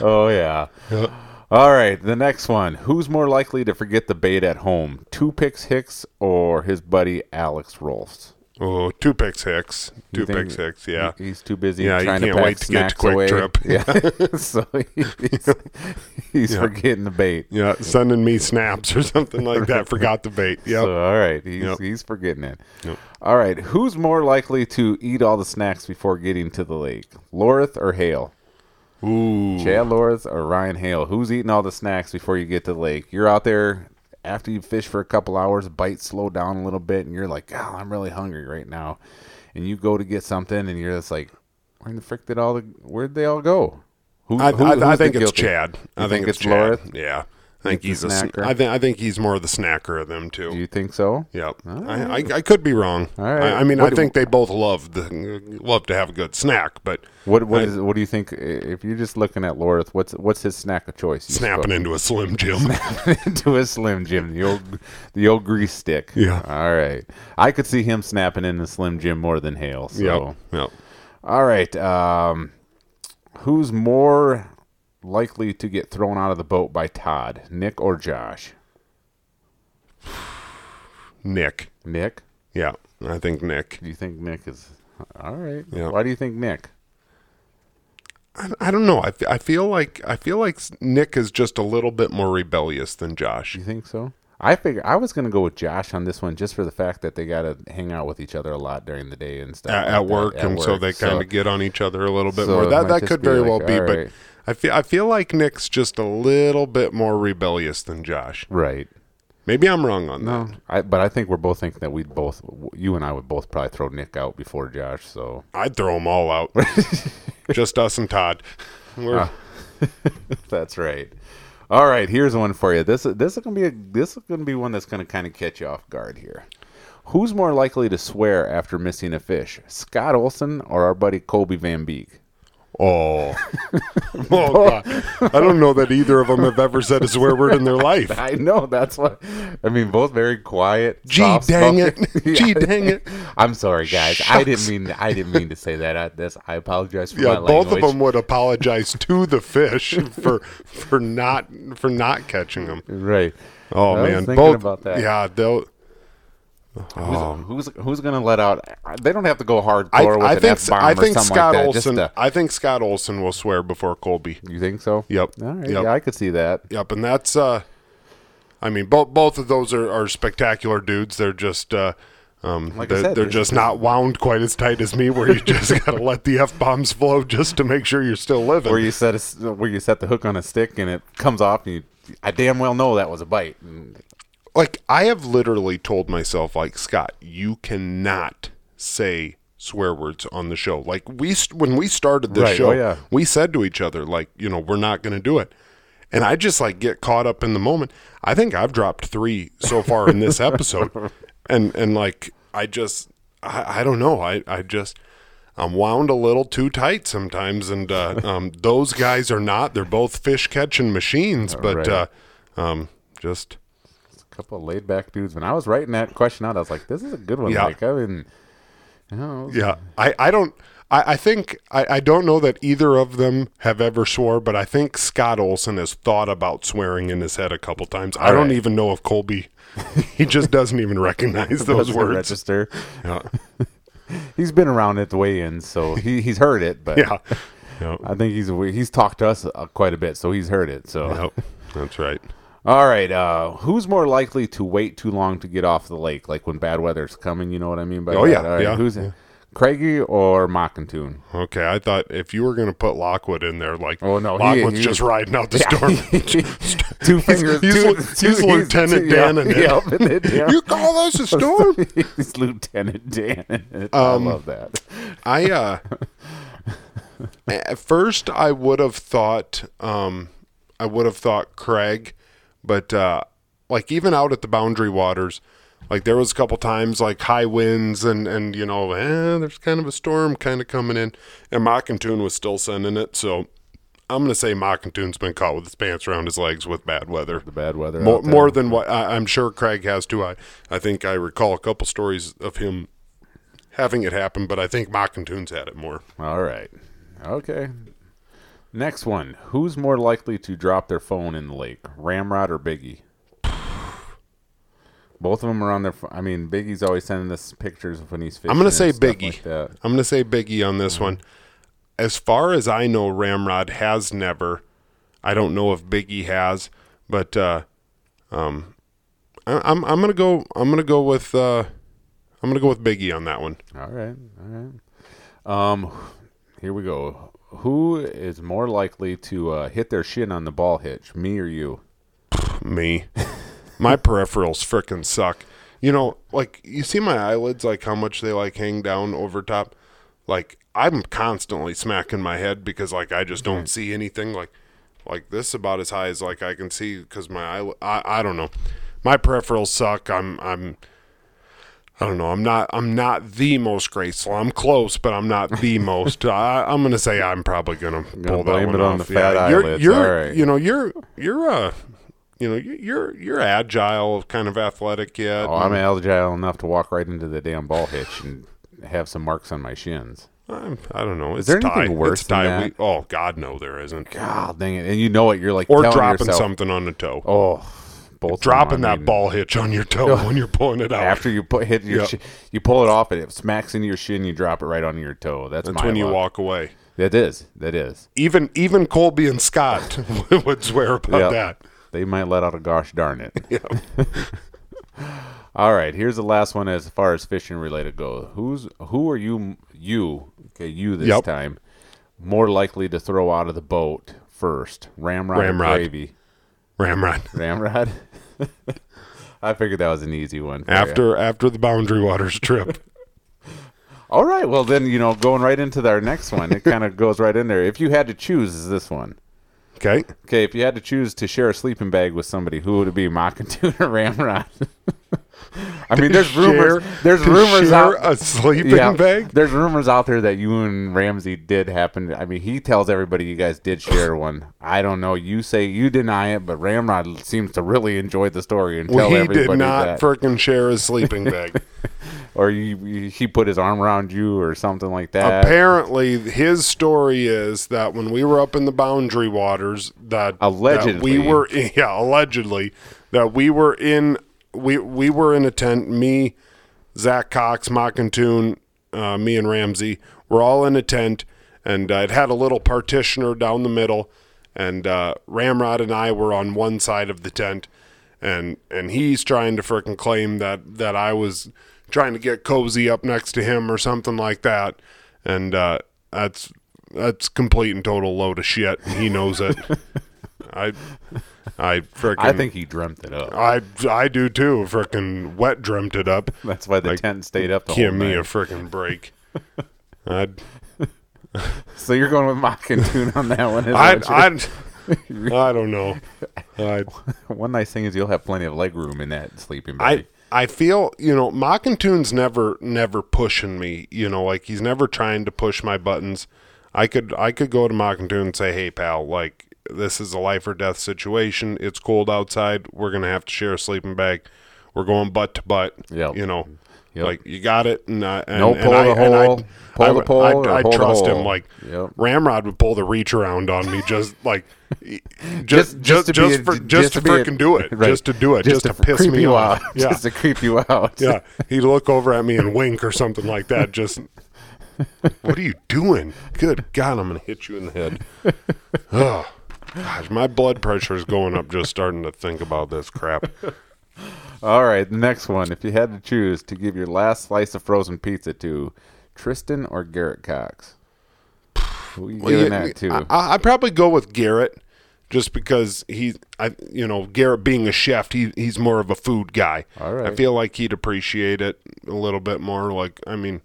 Speaker 2: oh yeah.
Speaker 1: Yep.
Speaker 2: All right, the next one. Who's more likely to forget the bait at home? Two picks Hicks or his buddy Alex Rolfs?
Speaker 1: Oh, two picks Hicks, two picks Hicks. Yeah,
Speaker 2: he's too busy
Speaker 1: Yeah, he
Speaker 2: trying
Speaker 1: can't
Speaker 2: to
Speaker 1: wait to get to Quick
Speaker 2: away.
Speaker 1: Trip.
Speaker 2: Yeah, so he's, he's
Speaker 1: Yeah.
Speaker 2: forgetting the bait.
Speaker 1: yeah, sending me snaps or something like that. Forgot the bait. Yeah.
Speaker 2: So all right, he's
Speaker 1: Yep.
Speaker 2: he's forgetting it.
Speaker 1: Yep.
Speaker 2: All right, who's more likely to eat all the snacks before getting to the lake? Lorith or Hale?
Speaker 1: Ooh.
Speaker 2: Chad Lorith or Ryan Hale? Who's eating all the snacks before you get to the lake? You're out there after you fish for a couple hours, bites slow down a little bit, and you're like, oh, I'm really hungry right now. And you go to get something, and you're just like, where in the frick did all the where'd they all go? Who,
Speaker 1: I,
Speaker 2: who-
Speaker 1: I, I think it's? Chad. I think,
Speaker 2: think
Speaker 1: it's,
Speaker 2: it's
Speaker 1: Chad. Yeah, I think
Speaker 2: He's
Speaker 1: he's a.
Speaker 2: snacker?
Speaker 1: I think I think he's more of the snacker of them too.
Speaker 2: Do you think so?
Speaker 1: Yep.
Speaker 2: All
Speaker 1: I, I I could be wrong.
Speaker 2: All right.
Speaker 1: I, I mean,
Speaker 2: What
Speaker 1: I
Speaker 2: do-
Speaker 1: think they both love the love to have a good snack, but
Speaker 2: What what
Speaker 1: I-
Speaker 2: is what do you think? If you're just looking at Lorith, what's what's his snack of choice?
Speaker 1: Snapping into a Slim Jim.
Speaker 2: spoke- into a Slim Jim, the old the old grease stick.
Speaker 1: Yeah.
Speaker 2: All right. I could see him snapping in the Slim Jim more than Hale. So.
Speaker 1: Yep. Yep.
Speaker 2: All right. Um, who's more likely to get thrown out of the boat by Todd, Nick or Josh?
Speaker 1: Nick.
Speaker 2: Nick.
Speaker 1: Yeah, I think Nick.
Speaker 2: Do you think Nick is all right?
Speaker 1: Yeah.
Speaker 2: Why do you think Nick?
Speaker 1: I, I don't know. I, I feel like I feel like Nick is just a little bit more rebellious than Josh.
Speaker 2: You think so? I figure I was gonna go with Josh on this one just for the fact that they gotta hang out with each other a lot during the day and stuff
Speaker 1: At,
Speaker 2: like
Speaker 1: at work,
Speaker 2: at
Speaker 1: and so they kind of get on each other a little bit
Speaker 2: so
Speaker 1: more. That that could very
Speaker 2: like,
Speaker 1: well be,
Speaker 2: all
Speaker 1: but
Speaker 2: right.
Speaker 1: I feel I feel like Nick's just a little bit more rebellious than Josh.
Speaker 2: right.
Speaker 1: Maybe I'm wrong on
Speaker 2: No,
Speaker 1: that.
Speaker 2: I, but I think we're both thinking that we'd both, you and I would both probably throw Nick out before Josh. So
Speaker 1: I'd throw them all out. just us and Todd. We're,
Speaker 2: Ah. that's right. All right, here's one for you. This this is gonna be a this is gonna be one that's gonna kind of catch you off guard here. Who's more likely to swear after missing a fish, Scott Olson or our buddy Colby Van Beek?
Speaker 1: Oh. oh God. I don't know that either of them have ever said a swear word in their life.
Speaker 2: I know that's what I mean. Both very quiet.
Speaker 1: Gee, dang it.
Speaker 2: soft-spoken.
Speaker 1: Gee,
Speaker 2: Yeah.
Speaker 1: dang it.
Speaker 2: I'm sorry, guys. I didn't mean I didn't mean to say that. I, this I apologize for
Speaker 1: Yeah,
Speaker 2: my
Speaker 1: both
Speaker 2: language.
Speaker 1: of them would apologize to the fish for for not for not catching them.
Speaker 2: Right.
Speaker 1: Oh
Speaker 2: I
Speaker 1: man, both.
Speaker 2: about that.
Speaker 1: Yeah, they'll.
Speaker 2: Who's, who's who's gonna let out? They don't have to go
Speaker 1: I,
Speaker 2: with
Speaker 1: I
Speaker 2: an
Speaker 1: think
Speaker 2: F bomb
Speaker 1: I think Scott
Speaker 2: like.
Speaker 1: Olson.
Speaker 2: to-
Speaker 1: I think Scott Olson will swear before Colby.
Speaker 2: you think so?
Speaker 1: Yep.
Speaker 2: All right.
Speaker 1: Yep.
Speaker 2: Yeah, I could see that.
Speaker 1: Yep, and that's. uh I mean, both both of those are, are spectacular dudes. They're just. uh um,
Speaker 2: Like
Speaker 1: they're,
Speaker 2: said,
Speaker 1: they're just not wound quite as tight as me, where you just gotta let the f bombs flow just to make sure you're still living.
Speaker 2: Where you set a where you set the hook on a stick and it comes off, and you, I damn well know that was a bite.
Speaker 1: Like I have literally told myself, like Scott, you cannot say swear words on the show. Like we when we started this
Speaker 2: Right,
Speaker 1: show,
Speaker 2: oh, yeah.
Speaker 1: we said to each other, like you know, we're not going to do it. And I just like get caught up in the moment. I think I've dropped three so far in this episode, and and like I just I, I don't know I I just. I'm wound a little too tight sometimes, and uh, um, those guys are not. They're both fish catching machines, but
Speaker 2: Right.
Speaker 1: uh, um, just
Speaker 2: couple of laid back dudes. When I was writing that question out, I was like, "This is a good one."
Speaker 1: Yeah.
Speaker 2: Like I mean, you know,
Speaker 1: Yeah, I, I don't. I, I think I, I don't know that either of them have ever swore, but I think Scott Olson has thought about swearing in his head a couple times. I don't
Speaker 2: right.
Speaker 1: even know if Colby, he just doesn't even recognize those words.
Speaker 2: register.
Speaker 1: Yeah,
Speaker 2: He's been around at the weigh-ins, so he he's heard it. But
Speaker 1: yeah, Yep.
Speaker 2: I think he's he's talked to us uh, quite a bit, so he's heard it. So
Speaker 1: Yep. that's right.
Speaker 2: All right. Uh, who's more likely to wait too long to get off the lake, like when bad weather's coming? You know what I mean by
Speaker 1: Oh,
Speaker 2: that?
Speaker 1: yeah,
Speaker 2: right,
Speaker 1: yeah,
Speaker 2: Who's Craigie or Mockatoon?
Speaker 1: Okay, I thought if you were going to put Lockwood in there, like,
Speaker 2: Oh, no,
Speaker 1: Lockwood's
Speaker 2: he-
Speaker 1: just riding out the storm.
Speaker 2: two fingers.
Speaker 1: he's
Speaker 2: two,
Speaker 1: he's Lieutenant Dan in it.
Speaker 2: Yep, it, yeah.
Speaker 1: you call this a storm?
Speaker 2: he's Lieutenant Dan. in it.
Speaker 1: Um,
Speaker 2: I love that.
Speaker 1: I uh at first I would have thought um I would have thought Craig, but uh like even out at the boundary waters, like there was a couple times like high winds and and you know, eh, there's kind of a storm kind of coming in and Mockingtoon was still sending it, so I'm gonna say Mockington's been caught with his pants around his legs with bad weather.
Speaker 2: The bad weather.
Speaker 1: More, more than what I, I'm sure Craig has too. I, I think I recall a couple stories of him having it happen, but I think Mockington's had it more.
Speaker 2: All right. Okay. Next one. Who's more likely to drop their phone in the lake, Ramrod or Biggie? Both of them are on their. ph- I mean, Biggie's always sending us pictures of when he's fishing.
Speaker 1: I'm gonna say Biggie.
Speaker 2: like.
Speaker 1: I'm gonna say Biggie on this one. As far as I know, Ramrod has never. I don't know if Biggie has, but uh, um, I, I'm I'm gonna go. I'm gonna go with. Uh, I'm gonna go with Biggie on that one.
Speaker 2: All right. All right. Um, here we go. Who is more likely to uh, hit their shin on the ball hitch, me or you?
Speaker 1: Me, my peripherals frickin' suck. You know, like you see my eyelids, like how much they like hang down over top. Like I'm constantly smacking my head because like I just don't see anything. Like like this about as high as like I can see because my eye. I, I don't know. My peripherals suck. I'm I'm. I don't know. I'm not. I'm not the most graceful. I'm close, but I'm not the most. I, I'm gonna say I'm probably gonna pull that
Speaker 2: blame
Speaker 1: one
Speaker 2: it on
Speaker 1: off.
Speaker 2: the fat
Speaker 1: you're,
Speaker 2: eyelids.
Speaker 1: You're,
Speaker 2: All right.
Speaker 1: you know, you're, you're, uh, you know, you- you're, you're agile, kind of athletic yet.
Speaker 2: Oh, I'm agile enough to walk right into the damn ball hitch and have some marks on my shins.
Speaker 1: I'm, I don't know. It's
Speaker 2: there anything
Speaker 1: tie.
Speaker 2: worse
Speaker 1: it's tie.
Speaker 2: than
Speaker 1: We, oh God, no, there isn't.
Speaker 2: God dang it! And you know it. You're like
Speaker 1: Or dropping
Speaker 2: yourself,
Speaker 1: something on the toe.
Speaker 2: Oh, both of them,
Speaker 1: dropping
Speaker 2: I
Speaker 1: that
Speaker 2: mean,
Speaker 1: ball hitch on your toe when you're pulling it out.
Speaker 2: after you put hit your
Speaker 1: Yep.
Speaker 2: shi- you pull it off and it smacks into your shin. You drop it right onto your toe. That's,
Speaker 1: That's
Speaker 2: my
Speaker 1: when you walk away.
Speaker 2: That is. That is.
Speaker 1: Even even Colby and Scott would swear about
Speaker 2: Yep.
Speaker 1: that.
Speaker 2: They might let out a gosh darn it.
Speaker 1: Yeah.
Speaker 2: All right, here's the last one as far as fishing related goes. Who's who are you you okay you this
Speaker 1: Yep.
Speaker 2: time more likely to throw out of the boat first? Ramrod,
Speaker 1: Ramrod.
Speaker 2: or gravy?
Speaker 1: Ramrod.
Speaker 2: Ramrod. I figured that was an easy one. for ya.
Speaker 1: After after the Boundary Waters trip.
Speaker 2: All right, well then you know going right into our next one, it kind of goes right in there. If you had to choose, is this one?
Speaker 1: Okay.
Speaker 2: Okay, if you had to choose to share a sleeping bag with somebody, who would it be, Mockington or Ramrod? I mean, there's rumors.
Speaker 1: Share-
Speaker 2: there's rumors
Speaker 1: share
Speaker 2: out.
Speaker 1: a sleeping
Speaker 2: yeah,
Speaker 1: bag.
Speaker 2: there's rumors out there that you and Ramsey did happen. I mean, he tells everybody you guys did share one. I don't know. You say you deny it, but Ramrod seems to really enjoy the story and tell
Speaker 1: Well, he
Speaker 2: everybody
Speaker 1: did not
Speaker 2: that.
Speaker 1: frickin' share his sleeping bag.
Speaker 2: or you, you, he put his arm around you or something like that.
Speaker 1: Apparently, his story is that when we were up in the Boundary Waters, that that
Speaker 2: Allegedly.
Speaker 1: we were yeah allegedly that we were in we we were in a tent. Me, Zach Cox, Mockington, uh, me and Ramsey were all in a tent, and uh, it had a little partitioner down the middle, and uh, Ramrod and I were on one side of the tent, and and he's trying to frickin' claim that that I was trying to get cozy up next to him or something like that, and uh, that's that's complete and total load of shit. He knows it. I I frickin'
Speaker 2: I think he dreamt it up.
Speaker 1: I I do too. Frickin' wet dreamt it up.
Speaker 2: That's why the
Speaker 1: Like,
Speaker 2: tent stayed up the whole
Speaker 1: Give me a frickin' break. I'd
Speaker 2: So you're going with Mockington on that one.
Speaker 1: I I I don't know. I
Speaker 2: one nice thing is you'll have plenty of leg room in that sleeping
Speaker 1: I
Speaker 2: bag.
Speaker 1: I feel you know Mockington's never never pushing me. You know, like he's never trying to push my buttons. I could I could go to Mockington and say, "Hey, pal, like this is a life or death situation. It's cold outside. We're gonna have to share a sleeping bag. We're going butt to butt.
Speaker 2: Yep.
Speaker 1: You know."
Speaker 2: Yep.
Speaker 1: Like you got it, and, uh, and
Speaker 2: No
Speaker 1: and
Speaker 2: pull
Speaker 1: I,
Speaker 2: the
Speaker 1: and I-
Speaker 2: hole, pull
Speaker 1: I,
Speaker 2: the pole,
Speaker 1: I, I, trust him. Like
Speaker 2: Yep.
Speaker 1: Ramrod would pull the reach around on me, just like
Speaker 2: Just-
Speaker 1: just
Speaker 2: just
Speaker 1: just
Speaker 2: to
Speaker 1: just,
Speaker 2: be-
Speaker 1: for,
Speaker 2: just
Speaker 1: just,
Speaker 2: to
Speaker 1: to
Speaker 2: a-
Speaker 1: freaking do it,
Speaker 2: right.
Speaker 1: just to do it, just, to, piss me off.
Speaker 2: out.
Speaker 1: Yeah,
Speaker 2: Just to creep you out.
Speaker 1: yeah. He'd look over at me and wink or something like that. Just, what are you doing? Good God, I'm going to hit you in the head. Oh, gosh, my blood pressure is going up just starting to think about this crap.
Speaker 2: All right, the next one. If you had to choose to give your last slice of frozen pizza to Tristan or Garrett Cox, who you giving
Speaker 1: yeah,
Speaker 2: that to?
Speaker 1: I, I'd probably go with Garrett, just because he's, I, you know, Garrett being a chef, he he's more of a food guy.
Speaker 2: All right.
Speaker 1: I feel like he'd appreciate it a little bit more. Like, I mean,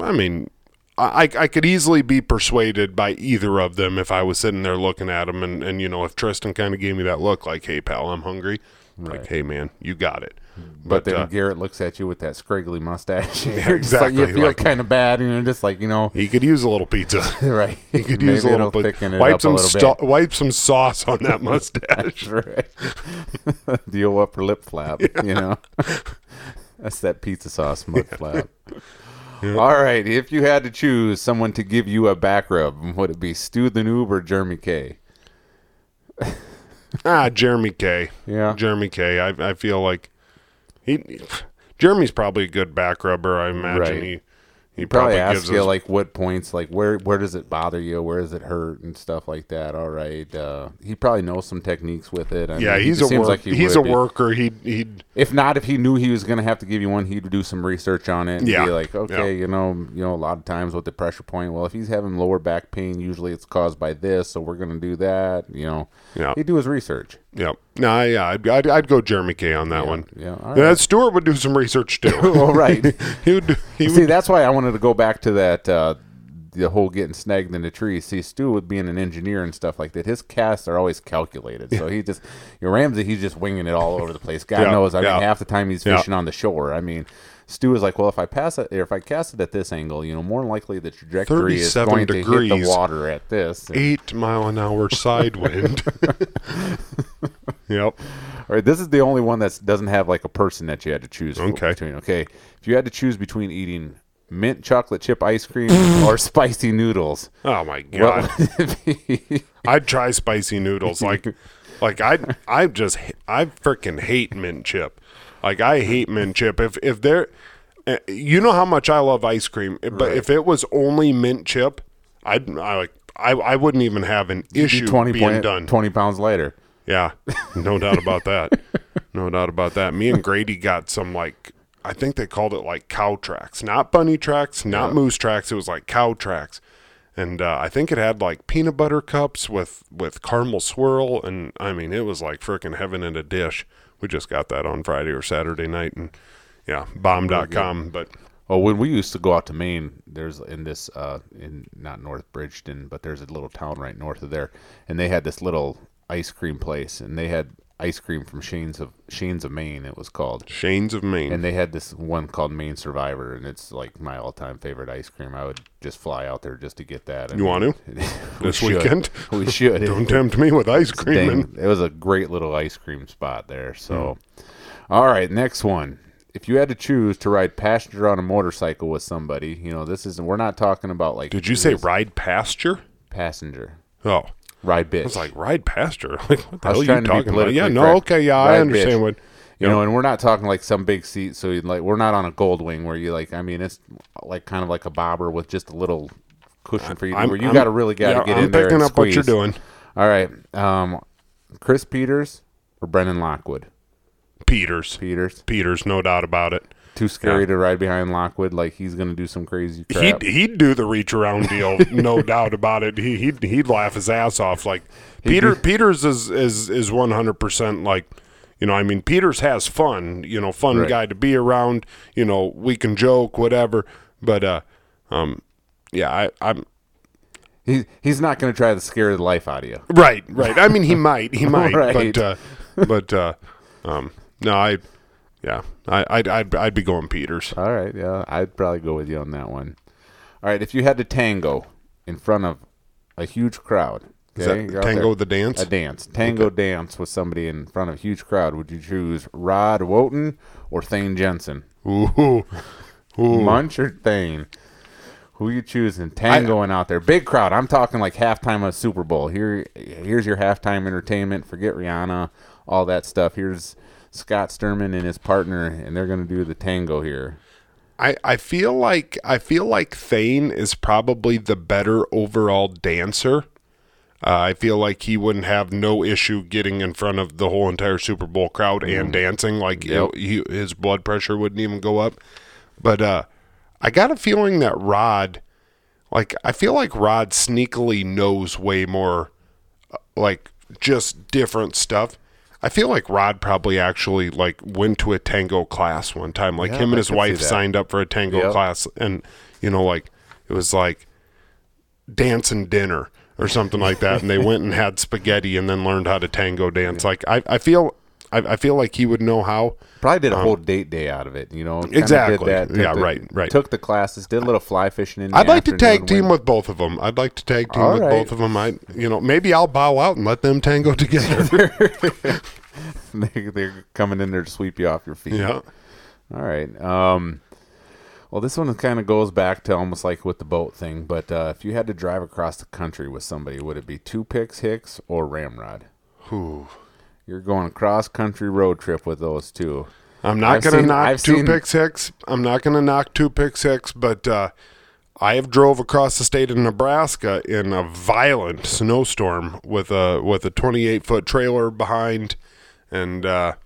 Speaker 1: I mean, I I could easily be persuaded by either of them if I was sitting there looking at them, and and you know, if Tristan kind of gave me that look, like, hey pal, I'm hungry. Like, hey man, you got it.
Speaker 2: But, then
Speaker 1: uh,
Speaker 2: Garrett looks at you with that scraggly mustache.
Speaker 1: Yeah,
Speaker 2: You're just like-
Speaker 1: exactly,
Speaker 2: you feel
Speaker 1: like-
Speaker 2: kind of bad, and you're just like, you know,
Speaker 1: he could use a little pizza.
Speaker 2: right?
Speaker 1: He could use a little
Speaker 2: it'll
Speaker 1: bit.
Speaker 2: thicken it
Speaker 1: Wipe some sto- wipe some sauce on that mustache.
Speaker 2: right. the old upper lip flap, you know. That's that pizza sauce mud flap. All right, if you had to choose someone to give you a back rub, would it be Stu the Noob or Jeremy K?
Speaker 1: ah, Jeremy K.
Speaker 2: Yeah.
Speaker 1: Jeremy K. I I feel like he Jeremy's probably a good back rubber. I imagine
Speaker 2: Right.
Speaker 1: he he
Speaker 2: Probably,
Speaker 1: probably,
Speaker 2: ask
Speaker 1: gives
Speaker 2: you
Speaker 1: us
Speaker 2: like what points, like where where does it bother you, where does it hurt, and stuff like that. All right, uh, he probably knows some techniques with it. I
Speaker 1: yeah
Speaker 2: mean, he
Speaker 1: he's
Speaker 2: just
Speaker 1: a
Speaker 2: seems
Speaker 1: work,
Speaker 2: like he
Speaker 1: he's a
Speaker 2: would be.
Speaker 1: worker. He he'd
Speaker 2: If not, if he knew he was going to have to give you one, he'd do some research on it and
Speaker 1: Yeah.
Speaker 2: be like, okay, you know, you know, a lot of times with the pressure point, well, if he's having lower back pain, usually it's caused by this, so we're going to do that. You know,
Speaker 1: Yeah.
Speaker 2: he'd do his research.
Speaker 1: yeah no yeah I'd, I'd I'd go Jeremy K on that one.
Speaker 2: Yeah, all
Speaker 1: Yeah,
Speaker 2: right.
Speaker 1: Stewart would do some research too.
Speaker 2: well, right.
Speaker 1: he would. He
Speaker 2: See,
Speaker 1: would.
Speaker 2: that's why I wanted to go back to that. Uh, the whole getting snagged in the tree. See, Stu with being an engineer and stuff like that, his casts are always calculated. So he just, your Ramsey, he's just winging it all over the place. God
Speaker 1: Yeah,
Speaker 2: knows. I
Speaker 1: yeah.
Speaker 2: mean, half the time he's
Speaker 1: Yeah.
Speaker 2: fishing on the shore. I mean, Stu is like, well, if I pass it, or if I cast it at this angle, you know, more than likely the trajectory is
Speaker 1: 37
Speaker 2: going to hit the water at this.
Speaker 1: Eight mile an hour side wind. yep.
Speaker 2: All right, this is the only one that doesn't have like a person that you had to choose
Speaker 1: Okay.
Speaker 2: between. Okay, if you had to choose between eating mint chocolate chip ice cream or spicy noodles,
Speaker 1: Oh my god.
Speaker 2: would it be?
Speaker 1: I'd try spicy noodles. Like, like I, I just, I freaking hate mint chip. Like I hate mint chip. If if they're, uh, you know how much I love ice cream, but
Speaker 2: Right.
Speaker 1: if it was only mint chip, I'd, I like, I, I wouldn't even have an issue
Speaker 2: twenty
Speaker 1: being
Speaker 2: point-
Speaker 1: done.
Speaker 2: 20 pounds later.
Speaker 1: Yeah, no doubt about that. No doubt about that. Me and Grady got some like I think they called it like cow tracks, not bunny tracks, not moose tracks. It was like cow tracks, and uh, I think it had like peanut butter cups with with caramel swirl, and I mean it was like freaking heaven in a dish. We just got that on Friday or Saturday night, and yeah, bomb.com. But
Speaker 2: Well, when we used to go out to Maine, there's in this uh, in not North Bridgton, but there's a little town right north of there, and they had this little ice cream place, and they had ice cream from Shain's of Shain's of Maine. It was called.
Speaker 1: Shains of Maine.
Speaker 2: And they had this one called Maine Survivor, and it's like my all-time favorite ice cream. I would just fly out there just to get that. I
Speaker 1: You want
Speaker 2: to
Speaker 1: This weekend?
Speaker 2: We should.
Speaker 1: Don't tempt me with ice cream.
Speaker 2: Dang, it was a great little ice cream spot there. So, hmm. all right, next one. If you had to choose to ride passenger on a motorcycle with somebody, you know this isn't. We're not talking about like.
Speaker 1: Did you say ride pasture?
Speaker 2: passenger?
Speaker 1: Oh,
Speaker 2: Ride bitch.
Speaker 1: I was like ride pasture. Like what the
Speaker 2: I was
Speaker 1: hell are you talking about? Yeah, no,
Speaker 2: correct.
Speaker 1: okay, yeah,
Speaker 2: Ride
Speaker 1: I understand
Speaker 2: bitch.
Speaker 1: what.
Speaker 2: you know, and we're not talking like some big seat. So like, we're not on a gold wing where you like. I mean, it's like kind of like a bobber with just a little cushion for you.
Speaker 1: I'm-
Speaker 2: where you got to really got to
Speaker 1: yeah,
Speaker 2: get
Speaker 1: I'm
Speaker 2: in there.
Speaker 1: picking
Speaker 2: and
Speaker 1: up what you're doing.
Speaker 2: All right, um, Chris Peters or Brendan Lockwood?
Speaker 1: Peters,
Speaker 2: Peters.
Speaker 1: Peters, no doubt about it.
Speaker 2: Too scary to ride behind Lockwood. Like he's gonna do some crazy crap.
Speaker 1: He'd he'd do the reach around deal, no doubt about it. He he'd he'd laugh his ass off. Like Peter Peters is is is one hundred percent like. You know, I mean, Peters has fun. You know, fun
Speaker 2: Right.
Speaker 1: guy to be around. You know, we can joke, whatever. But, uh, um, yeah, I, I'm
Speaker 2: He, he's not going to try to scare the life out of you.
Speaker 1: Right, right. I mean, he might, he might,
Speaker 2: Right.
Speaker 1: but, uh, but, uh, um, no, I, yeah, I, I'd, I'd, I'd be going Peters.
Speaker 2: All right, yeah, I'd probably go with you on that one. All right, if you had to tango in front of a huge crowd,
Speaker 1: Is that Tango the dance?
Speaker 2: a dance, tango dance with somebody in front of a huge crowd, would you choose Rod Wotan or Thane Jensen?
Speaker 1: Ooh, ooh.
Speaker 2: Munch or Thane? Who you choosing? Tangoing out there, big crowd. I'm talking like halftime of Super Bowl. Here, here's your halftime entertainment. Forget Rihanna, all that stuff. Here's Scott Sturman and his partner, and they're gonna do the tango here.
Speaker 1: I, I feel like, I feel like Thane is probably the better overall dancer. Uh, I feel like he wouldn't have no issue getting in front of the whole entire Super Bowl crowd and dancing. Like
Speaker 2: Yep.
Speaker 1: he, his blood pressure wouldn't even go up. But uh, I got a feeling that Rod, like I feel like Rod sneakily knows way more, uh, like just different stuff. I feel like Rod probably actually like went to a tango class one time. Like
Speaker 2: Yeah,
Speaker 1: him
Speaker 2: I
Speaker 1: and his wife signed up for a tango
Speaker 2: Yep.
Speaker 1: class, and you know, like it was like dance and dinner or something like that and they went and had spaghetti and then learned how to tango dance like I, I feel I, I feel like he would know how.
Speaker 2: Probably did a whole date day out of it, you know.
Speaker 1: Exactly.
Speaker 2: Did that,
Speaker 1: Yeah,
Speaker 2: the-
Speaker 1: right, right.
Speaker 2: Took the classes, did a little fly fishing in.
Speaker 1: I'd like to tag team with both of them. I'd like to tag team
Speaker 2: All
Speaker 1: with
Speaker 2: right.
Speaker 1: both of them. I, you know, maybe I'll bow out and let them tango together.
Speaker 2: they, they're coming in there to sweep you off your feet.
Speaker 1: yeah.
Speaker 2: All right. Um, well, this one kind of goes back to almost like with the boat thing. But uh, if you had to drive across the country with somebody, would it be two picks, Hicks, or Ramrod?
Speaker 1: Whew.
Speaker 2: You're going a cross country road trip with those two.
Speaker 1: I'm not
Speaker 2: I've
Speaker 1: going to
Speaker 2: seen-
Speaker 1: knock
Speaker 2: I've
Speaker 1: two
Speaker 2: seen-
Speaker 1: pick six. I'm not going to knock two pick six, but uh, I have drove across the state of Nebraska in a violent snowstorm with a with a 28 foot trailer behind, and uh,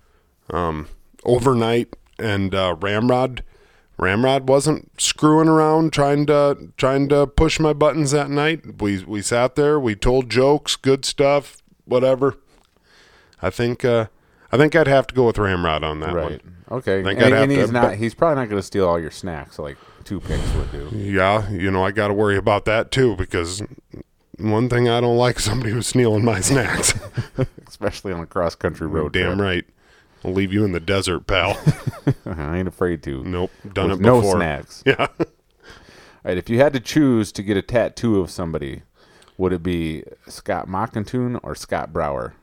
Speaker 1: um, overnight. And uh, Ramrod, Ramrod wasn't screwing around trying to trying to push my buttons that night. We we sat there. We told jokes, good stuff, whatever. I think uh, I think I'd have to go with Ramrod on that one.
Speaker 2: Right. Okay.
Speaker 1: Think
Speaker 2: And,
Speaker 1: I'd have
Speaker 2: and
Speaker 1: to-
Speaker 2: he's not. He's probably not going to steal all your snacks like two picks would do.
Speaker 1: Yeah, you know, I got to worry about that too because one thing I don't like somebody who's stealing my snacks.
Speaker 2: Especially on a cross country road
Speaker 1: Damn
Speaker 2: trip.
Speaker 1: right. I'll leave you in the desert, pal.
Speaker 2: I ain't afraid to.
Speaker 1: nope, done
Speaker 2: With
Speaker 1: it
Speaker 2: no snacks.
Speaker 1: Yeah.
Speaker 2: All right. If you had to choose to get a tattoo of somebody, would it be Scott Mockington or Scott Brower?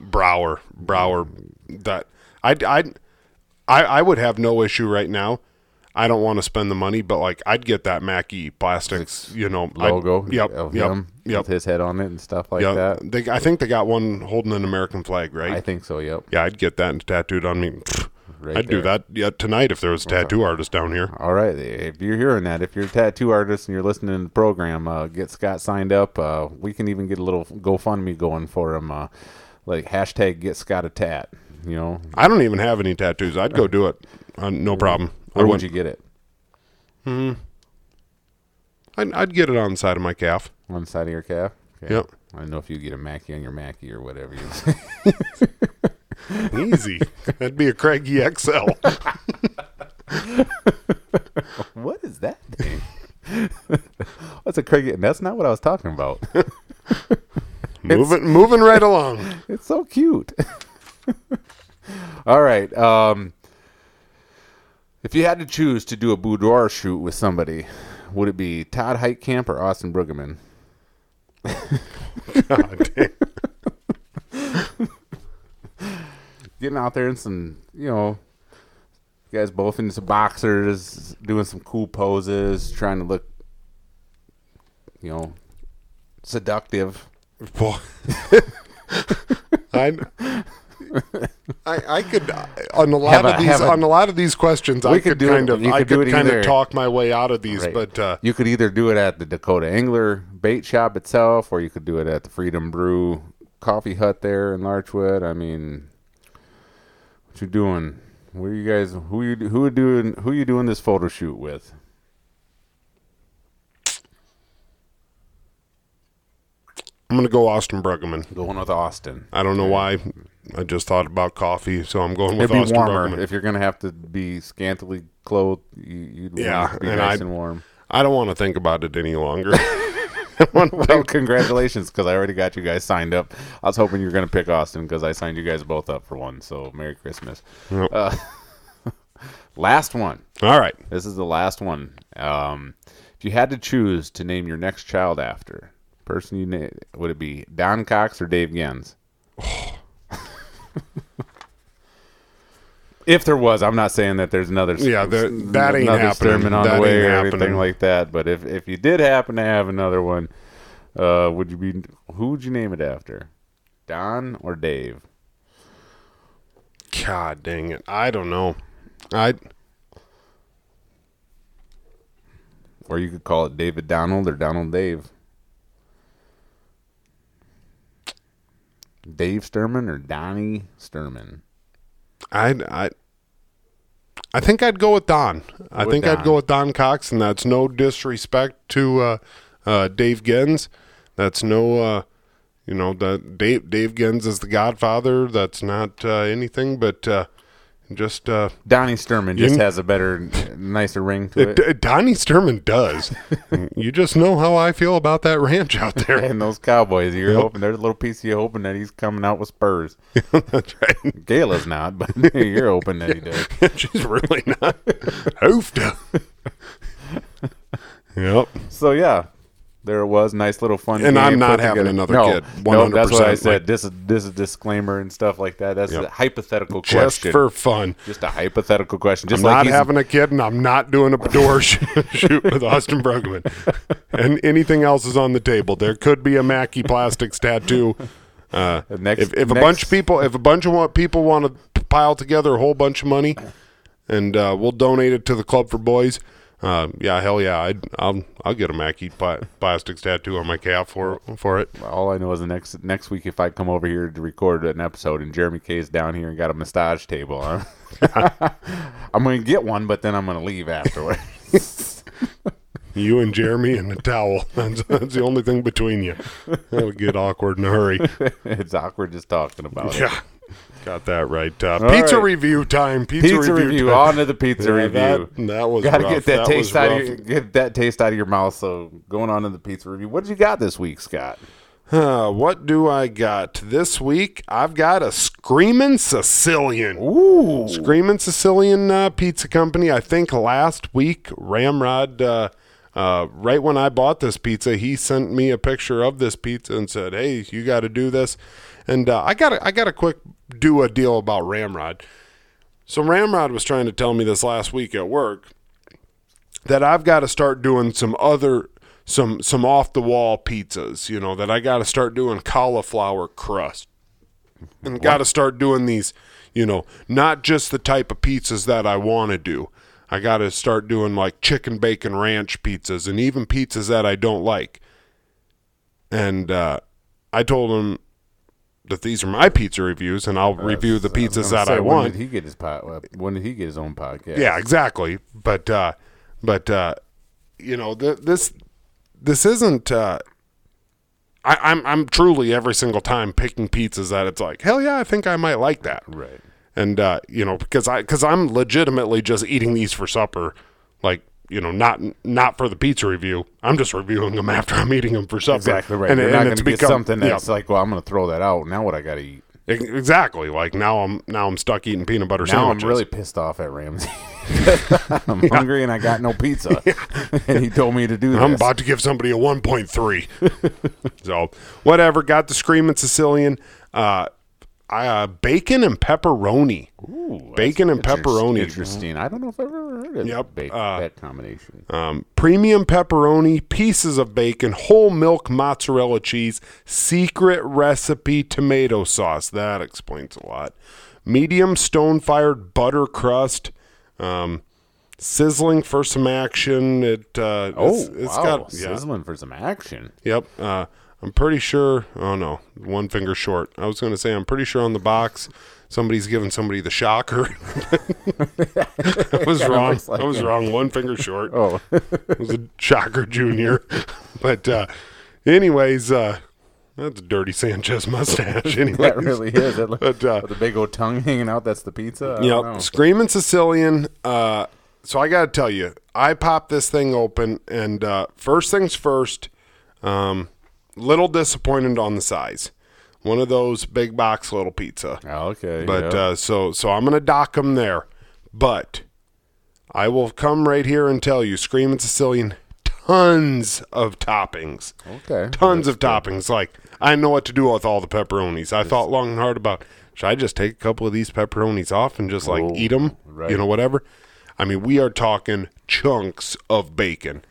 Speaker 1: Brower, Brower. That I I I I would have no issue right now. I don't want to spend the money, but like I'd get that Mackie Plastics, you know, I'd-
Speaker 2: Logo
Speaker 1: yep,
Speaker 2: of
Speaker 1: yep,
Speaker 2: him
Speaker 1: yep.
Speaker 2: with his head on it and stuff like
Speaker 1: yeah,
Speaker 2: that.
Speaker 1: they, I think they got one holding an American flag, right?
Speaker 2: I think so. Yep.
Speaker 1: yeah, I'd get that tattooed on me.
Speaker 2: Right
Speaker 1: I'd do that yeah, tonight if there was a tattoo artist down here.
Speaker 2: All right. If you're hearing that, if you're a tattoo artist and you're listening to the program, uh, get Scott signed up. Uh, we can even get a little GoFundMe going for him. Uh, like hashtag get Scott a tat. You know,
Speaker 1: I don't even have any tattoos. I'd go do it. Uh, no problem. I
Speaker 2: where would
Speaker 1: wouldn't-
Speaker 2: you get it?
Speaker 1: I'd, I'd get it on the side of my calf.
Speaker 2: On the side of your calf? Okay.
Speaker 1: Yep.
Speaker 2: I don't know if you get a Mackie on your Mackie or whatever. You
Speaker 1: Easy. That'd be a Craigie XL.
Speaker 2: what is that thing? What's a Craig? That's not what I was talking about.
Speaker 1: Moving, moving right along.
Speaker 2: It's so cute. All right. Um, if you had to choose to do a boudoir shoot with somebody, would it be Todd Heitkamp or Austin Brueggemann?
Speaker 1: Damn.
Speaker 2: Getting out there in some, you know, you guys both in some boxers, doing some cool poses, trying to look, you know, seductive.
Speaker 1: Boy. I, I, I could on a lot
Speaker 2: Have a-
Speaker 1: of these
Speaker 2: a-
Speaker 1: on a lot of these questions I could
Speaker 2: could do it-
Speaker 1: kind of I
Speaker 2: could
Speaker 1: could kind
Speaker 2: either-
Speaker 1: of talk my way out of these,
Speaker 2: Right.
Speaker 1: but uh,
Speaker 2: You could either do it at the Dakota Angler bait shop itself, or you could do it at the Freedom Brew Coffee Hut there in Larchwood. I mean, what you doing? What are you guys? Who you who are doing? Who are you doing this photo shoot with?
Speaker 1: I'm gonna go Austin Bruggeman.
Speaker 2: Going with Austin.
Speaker 1: I don't know why. I just thought about coffee, so I'm going with
Speaker 2: It'd be
Speaker 1: Austin
Speaker 2: warmer if you're gonna have to be scantily clothed. You, you'd
Speaker 1: Yeah,
Speaker 2: want it to be
Speaker 1: and
Speaker 2: nice
Speaker 1: I'd-
Speaker 2: and warm.
Speaker 1: I don't want to think about it any longer.
Speaker 2: Well, congratulations, because I already got you guys signed up. I was hoping you were going to pick Austin because I signed you guys both up for one. So Merry Christmas.
Speaker 1: Yep.
Speaker 2: Uh, last one.
Speaker 1: All right.
Speaker 2: This is the last one. Um, if you had to choose to name your next child after person, you na- would it be Don Cox or Dave Gens? if there was, I'm not saying that there's another.
Speaker 1: Yeah, there- that ain't
Speaker 2: another
Speaker 1: happening.
Speaker 2: On
Speaker 1: That
Speaker 2: the way
Speaker 1: ain't
Speaker 2: or
Speaker 1: happening.
Speaker 2: anything like that. But if if you did happen to have another one, uh, would you be? Who would you name it after? Don or Dave?
Speaker 1: God dang it. I don't know. I
Speaker 2: Or you could call it David Donald or Donald Dave. Dave Sturman or Donnie Sturman?
Speaker 1: I I I think I'd go with Don. I
Speaker 2: with
Speaker 1: think I'd go with Don Cox, and that's no disrespect to uh, uh, Dave Gens. That's no, uh, you know, that Dave Dave Gens is the Godfather. That's not uh, anything, but uh, Just uh,
Speaker 2: Donnie Sturman just
Speaker 1: You-
Speaker 2: has a better, nicer ring to it.
Speaker 1: D- Donnie Sturman does. you just know how I feel about that ranch out there.
Speaker 2: and those Cowboys, you're
Speaker 1: Yep.
Speaker 2: hoping there's a little piece of you hoping that he's coming out with Spurs.
Speaker 1: That's right.
Speaker 2: Gala's not, but you're hoping that he does.
Speaker 1: She's really not. Hoofed. yep.
Speaker 2: So yeah, there it was. Nice little fun.
Speaker 1: And
Speaker 2: game
Speaker 1: I'm not having
Speaker 2: together.
Speaker 1: another
Speaker 2: no,
Speaker 1: kid,
Speaker 2: No, that's what I
Speaker 1: 100%,
Speaker 2: said.
Speaker 1: like-
Speaker 2: this is this is disclaimer and stuff like that. That's
Speaker 1: Yep.
Speaker 2: a hypothetical
Speaker 1: Just
Speaker 2: question.
Speaker 1: Just for fun.
Speaker 2: just a hypothetical question. Just
Speaker 1: I'm
Speaker 2: like
Speaker 1: not
Speaker 2: he's-
Speaker 1: having a kid, and I'm not doing a door shoot with Austin Brugman. And anything else is on the table. There could be a Mackie Plastics tattoo. Uh,
Speaker 2: next-
Speaker 1: if, if a bunch of people, if a bunch of wa- people want to pile together a whole bunch of money, and uh, we'll donate it to the Club for Boys. Uh, yeah, hell yeah, I'd, I'll I'll get a Mackie pla- Plastics tattoo on my calf for for it.
Speaker 2: All I know is the next next week, if I come over here to record an episode and Jeremy K is down here and got a massage table, huh? I'm gonna get one, but then I'm gonna leave afterwards.
Speaker 1: You and Jeremy and the towel. That's, that's the only thing between you. That'll get awkward in a hurry.
Speaker 2: it's awkward just talking about it.
Speaker 1: Yeah, got that right. Uh, pizza
Speaker 2: right.
Speaker 1: review time. Pizza,
Speaker 2: Pizza
Speaker 1: review.
Speaker 2: review.
Speaker 1: time.
Speaker 2: On to the pizza
Speaker 1: Yeah,
Speaker 2: review.
Speaker 1: That, that was
Speaker 2: Got to get that,
Speaker 1: was
Speaker 2: taste out of your get that taste out of your mouth. So going on to the pizza review. What did you got this week, Scott?
Speaker 1: Uh, what do I got this week? I've got a Screamin' Sicilian.
Speaker 2: Ooh,
Speaker 1: Screamin' Sicilian uh, Pizza Company. I think last week Ramrod, uh, uh, right when I bought this pizza, he sent me a picture of this pizza and said, "Hey, you got to do this." And uh, I got I got a quick do a deal about Ramrod. So Ramrod was trying to tell me this last week at work that I've got to start doing some other some some off the wall pizzas. You know that I got to start doing cauliflower crust and got to start doing these, you know, not just the type of pizzas that I want to do. I got to start doing like chicken bacon ranch pizzas and even pizzas that I don't like. And uh, I told him that these are my pizza reviews and I'll review the
Speaker 2: I
Speaker 1: pizzas
Speaker 2: gonna
Speaker 1: that
Speaker 2: say,
Speaker 1: I
Speaker 2: when
Speaker 1: want.
Speaker 2: did he get his pod, When did he get his own podcast?
Speaker 1: Yeah, exactly. But uh, but uh, you know, th- this this isn't. Uh, I, I'm I'm truly every single time picking pizzas that it's like hell yeah, I think I might like that.
Speaker 2: right.
Speaker 1: And uh, you know, because I because I'm legitimately just eating these for supper, like you know, not not for the pizza review. I'm just reviewing them after I'm eating them for supper.
Speaker 2: Exactly right.
Speaker 1: And,
Speaker 2: You're
Speaker 1: and
Speaker 2: not going
Speaker 1: it's
Speaker 2: to get
Speaker 1: become-
Speaker 2: something
Speaker 1: yeah.
Speaker 2: that's like, well, I'm going to throw that out. Now what I got to eat?
Speaker 1: Exactly. Like now I'm now I'm stuck eating peanut butter
Speaker 2: Now
Speaker 1: sandwiches.
Speaker 2: I'm really pissed off at Ramsey. I'm hungry and I got no pizza. and he told me to do this.
Speaker 1: I'm about to give somebody a 1.3. so, whatever. Got the screaming Sicilian. Uh, uh, bacon and pepperoni.
Speaker 2: Ooh,
Speaker 1: bacon and pepperoni.
Speaker 2: Interesting. I don't know if I've ever heard of
Speaker 1: Yep,
Speaker 2: ba-
Speaker 1: uh,
Speaker 2: that combination.
Speaker 1: Um, premium pepperoni, pieces of bacon, whole milk mozzarella cheese, secret recipe tomato sauce. That explains a lot. Medium stone fired butter crust. Um, sizzling for some action. It uh,
Speaker 2: oh,
Speaker 1: it's, it's
Speaker 2: wow.
Speaker 1: got yeah.
Speaker 2: Sizzling for some action.
Speaker 1: Yep. Uh, I'm pretty sure. Oh no, one finger short. I was going to say I'm pretty sure on the box somebody's giving somebody the shocker. I was wrong.
Speaker 2: like
Speaker 1: I was wrong. One finger short.
Speaker 2: Oh,
Speaker 1: It was a shocker junior. but uh, anyways, uh, that's a dirty Sanchez mustache. Anyway,
Speaker 2: that really is. That
Speaker 1: But, uh,
Speaker 2: with the big old tongue hanging out, that's the pizza?
Speaker 1: Yep, screaming Sicilian. Uh, so I got to tell you, I popped this thing open, and uh, first things first, um, little disappointed on the size. One of those big box little pizza.
Speaker 2: Oh, okay.
Speaker 1: But
Speaker 2: yep.
Speaker 1: uh, so so I'm gonna dock them there. But I will come right here and tell you, Screaming Sicilian, tons of toppings.
Speaker 2: okay.
Speaker 1: Tons of toppings. Like I know what to do with all the pepperonis. I thought long and hard about should I just take a couple of these pepperonis off and just like
Speaker 2: Oh,
Speaker 1: eat them,
Speaker 2: right.
Speaker 1: you know, whatever. I mean, we are talking chunks of bacon,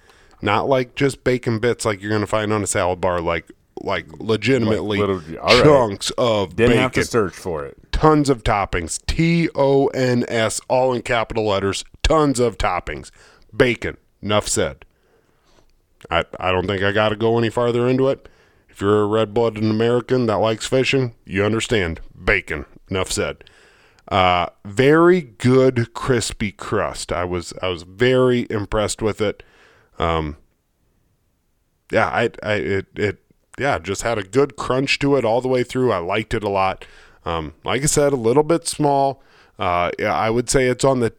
Speaker 1: not like just bacon bits like you're gonna find on a salad bar. Like like legitimately
Speaker 2: Like little- right.
Speaker 1: chunks of
Speaker 2: Didn't
Speaker 1: bacon
Speaker 2: have to search for it.
Speaker 1: tons of toppings. T O N S, all in capital letters. Tons of toppings. Bacon. Enough said. I, I don't think I got to go any farther into it. If you're a red blooded American that likes fishing, you understand. Bacon. Enough said. Uh, very good crispy crust. I was I was very impressed with it. Um, yeah, I, I it it yeah just had a good crunch to it all the way through. I liked it a lot. Um, like I said, a little bit small. Uh, yeah, I would say it's on the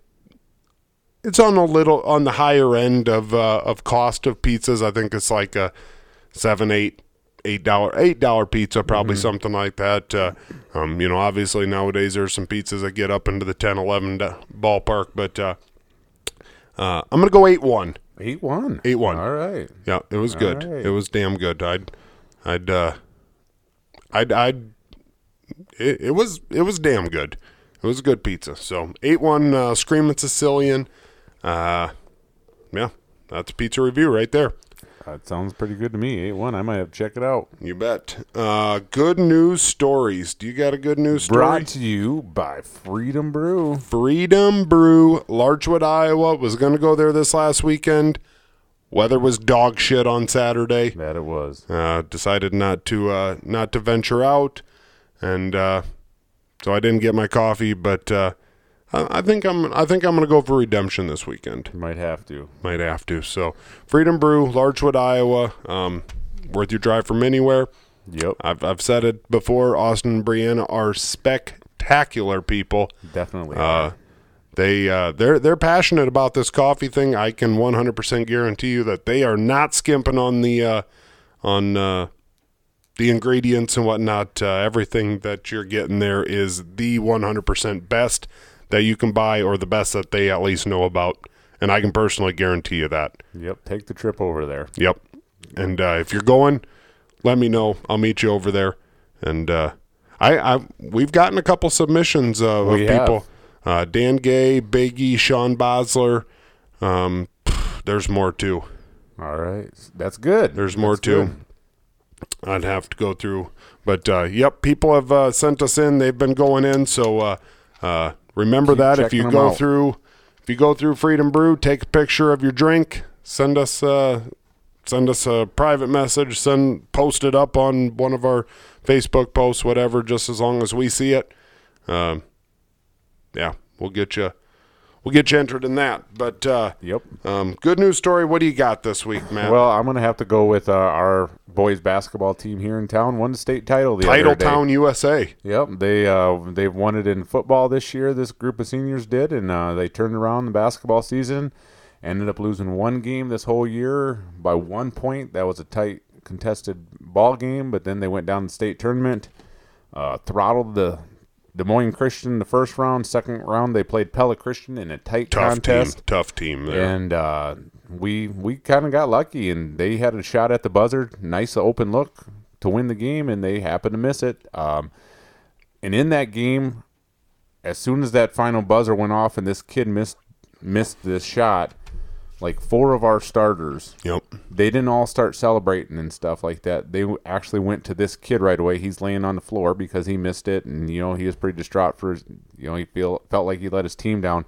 Speaker 1: it's on a little on the higher end of uh, of cost of pizzas. I think it's like a seven, eight, eight dollar, eight dollar pizza, probably something like that. Uh, um, you know, obviously nowadays there's some pizzas that get up into the 10, 11 ballpark, but uh, uh, I'm gonna go eight one.
Speaker 2: Eight one.
Speaker 1: Eight one.
Speaker 2: All right.
Speaker 1: Yeah, it was good.
Speaker 2: right.
Speaker 1: It was damn good. I'd, I'd, uh, I'd, I'd. It, it was it was damn good. It was a good pizza. So eight one uh, screaming Sicilian. Uh, yeah, that's a pizza review right there.
Speaker 2: That sounds pretty good to me. Eight one. I might have to check it out.
Speaker 1: You bet. Uh, good news stories. Do you got a good news story?
Speaker 2: Brought to you by Freedom Brew.
Speaker 1: Freedom Brew, Larchwood, Iowa. Was going to go there this last weekend. Weather was dog shit on Saturday.
Speaker 2: That it was.
Speaker 1: Uh, decided not to uh, not to venture out, and uh, so I didn't get my coffee. But uh, I think I'm I think I'm going to go for redemption this weekend.
Speaker 2: Might have to.
Speaker 1: Might have to. So Freedom Brew, Larchwood, Iowa. Um, worth your drive from anywhere.
Speaker 2: Yep.
Speaker 1: I've I've said it before. Austin and Brianna are spectacular people.
Speaker 2: Definitely.
Speaker 1: Uh, they uh, they're they're passionate about this coffee thing. I can 100% guarantee you that they are not skimping on the uh, on uh, the ingredients and whatnot. Uh, everything that you're getting there is the 100% best that you can buy, or the best that they at least know about. And I can personally guarantee you that.
Speaker 2: yep. Take the trip over there.
Speaker 1: Yep. And uh, if you're going, let me know. I'll meet you over there. And uh, I, I, we've gotten a couple submissions uh, of people. Uh, Dan Gay, Biggie, Sean Bosler. Um, pff, there's more too.
Speaker 2: All right. That's good.
Speaker 1: There's more
Speaker 2: That's
Speaker 1: too.
Speaker 2: good.
Speaker 1: I'd have to go through, but uh, yep, people have uh, sent us in. They've been going in, so uh, uh, remember
Speaker 2: Keep
Speaker 1: that if you go
Speaker 2: out.
Speaker 1: through, if you go through Freedom Brew, take a picture of your drink, send us uh, send us a private message, send post it up on one of our Facebook posts, whatever. Just as long as we see it, um, yeah, we'll get you. We'll get you entered in that. But uh,
Speaker 2: Yep.
Speaker 1: um, good news story. What do you got this week, man?
Speaker 2: Well, I'm gonna have to go with uh, our boys basketball team here in town. Won the state title the
Speaker 1: Title. Town, USA.
Speaker 2: Yep, they uh, they've won it in football this year. This group of seniors did, and uh, they turned around the basketball season. Ended up losing one game this whole year by one point. That was a tight, contested ball game, but then they went down the state tournament, uh, throttled the Des Moines Christian the first round. Second round, they played Pella Christian in a tight
Speaker 1: Tough
Speaker 2: contest.
Speaker 1: team. Tough team there.
Speaker 2: And uh, we we kind of got lucky, and they had a shot at the buzzer, nice open look to win the game, and they happened to miss it. Um, and in that game, as soon as that final buzzer went off, and this kid missed missed this shot, like four of our starters,
Speaker 1: Yep.
Speaker 2: they didn't all start celebrating and stuff like that. They actually went to this kid right away. He's laying on the floor because he missed it, and you know he was pretty distraught for his. You know he feel felt like he let his team down,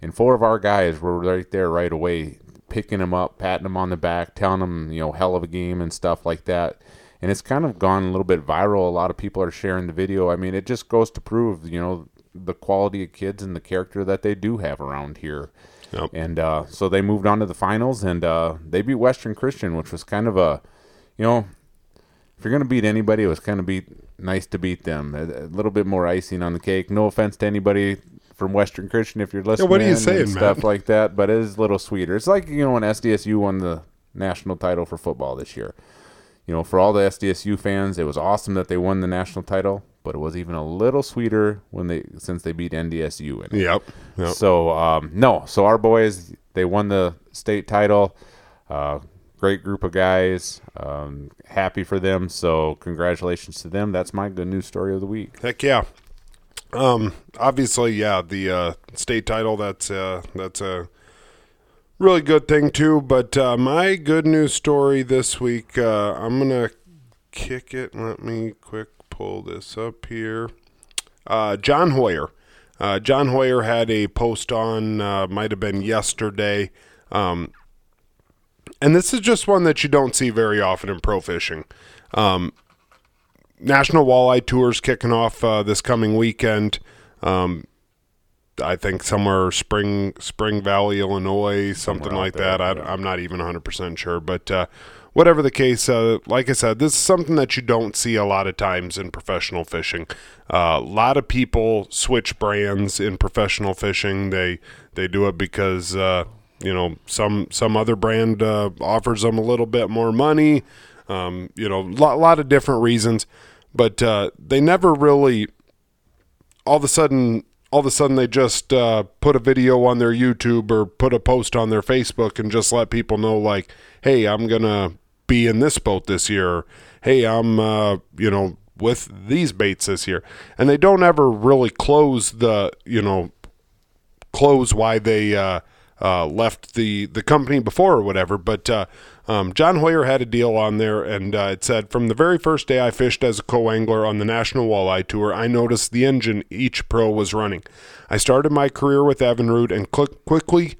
Speaker 2: and four of our guys were right there right away, picking him up, patting him on the back, telling him you know hell of a game and stuff like that. And it's kind of gone a little bit viral. A lot of people are sharing the video. I mean, it just goes to prove you know the quality of kids and the character that they do have around here.
Speaker 1: Yep.
Speaker 2: And uh, so they moved on to the finals, and uh, they beat Western Christian, which was kind of a, you know, if you're going to beat anybody, it was kind of beat nice to beat them. A, a little bit more icing on the cake. No offense to anybody from Western Christian if you're listening.
Speaker 1: what are you saying,
Speaker 2: Stuff like that, but it is a little sweeter. It's like you know when SDSU won the national title for football this year. You know, for all the SDSU fans, it was awesome that they won the national title, but it was even a little sweeter when they since they beat NDSU in it.
Speaker 1: Yep. Yep.
Speaker 2: So um, no, so our boys they won the state title. Uh, great group of guys. Um, happy for them. So congratulations to them. That's my good news story of the week.
Speaker 1: Heck yeah. Um, obviously, yeah, the uh, state title that's uh, that's a really good thing too. But uh, my good news story this week, uh, I'm gonna kick it. Let me quick pull this up here. Uh, John Hoyer. Uh, John Hoyer had a post on, uh, might have been yesterday. Um, and this is just one that you don't see very often in pro fishing. Um, National Walleye Tours kicking off uh, this coming weekend. Um, I think somewhere Spring Spring Valley, Illinois, something like
Speaker 2: there,
Speaker 1: that. I,
Speaker 2: yeah.
Speaker 1: I'm not even 100 percent sure, but uh, whatever the case, uh, like I said, this is something that you don't see a lot of times in professional fishing. Uh, a lot of people switch brands in professional fishing. They they do it because uh, you know some some other brand uh, offers them a little bit more money. Um, you know, a lot, lot of different reasons, but uh, they never really all of a sudden all of a sudden they just uh, put a video on their YouTube or put a post on their Facebook and just let people know like, hey, I'm gonna be in this boat this year. hey, I'm uh, you know with these baits this year, and they don't ever really close the you know close why they uh, uh, left the the company before or whatever. But uh, um, John Hoyer had a deal on there, and uh, it said from the very first day I fished as a co-angler on the National Walleye Tour, I noticed the engine each pro was running. I started my career with Evinrude and cl- quickly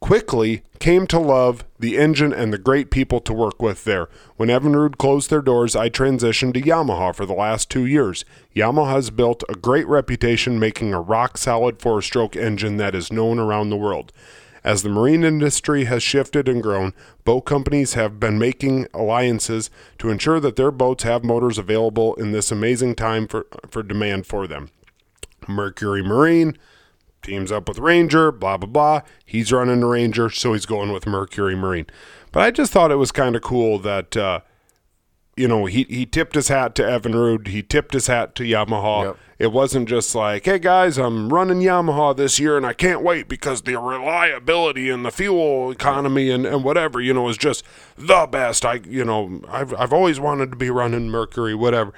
Speaker 1: quickly came to love the engine and the great people to work with there. When Evinrude closed their doors, I transitioned to Yamaha for the last two years. Yamaha has built a great reputation making a rock solid four stroke engine that is known around the world. As the marine industry has shifted and grown, boat companies have been making alliances to ensure that their boats have motors available in this amazing time for, for demand for them. Mercury Marine, teams up with Ranger, blah, blah, blah. He's running the Ranger, so he's going with Mercury Marine. But I just thought it was kind of cool that, uh, you know, he, he tipped his hat to Evinrude, he tipped his hat to Yamaha.
Speaker 2: Yep.
Speaker 1: It wasn't just like, hey guys, I'm running Yamaha this year and I can't wait because the reliability and the fuel economy and, and whatever, you know, is just the best. I, you know, I've, I've always wanted to be running Mercury, whatever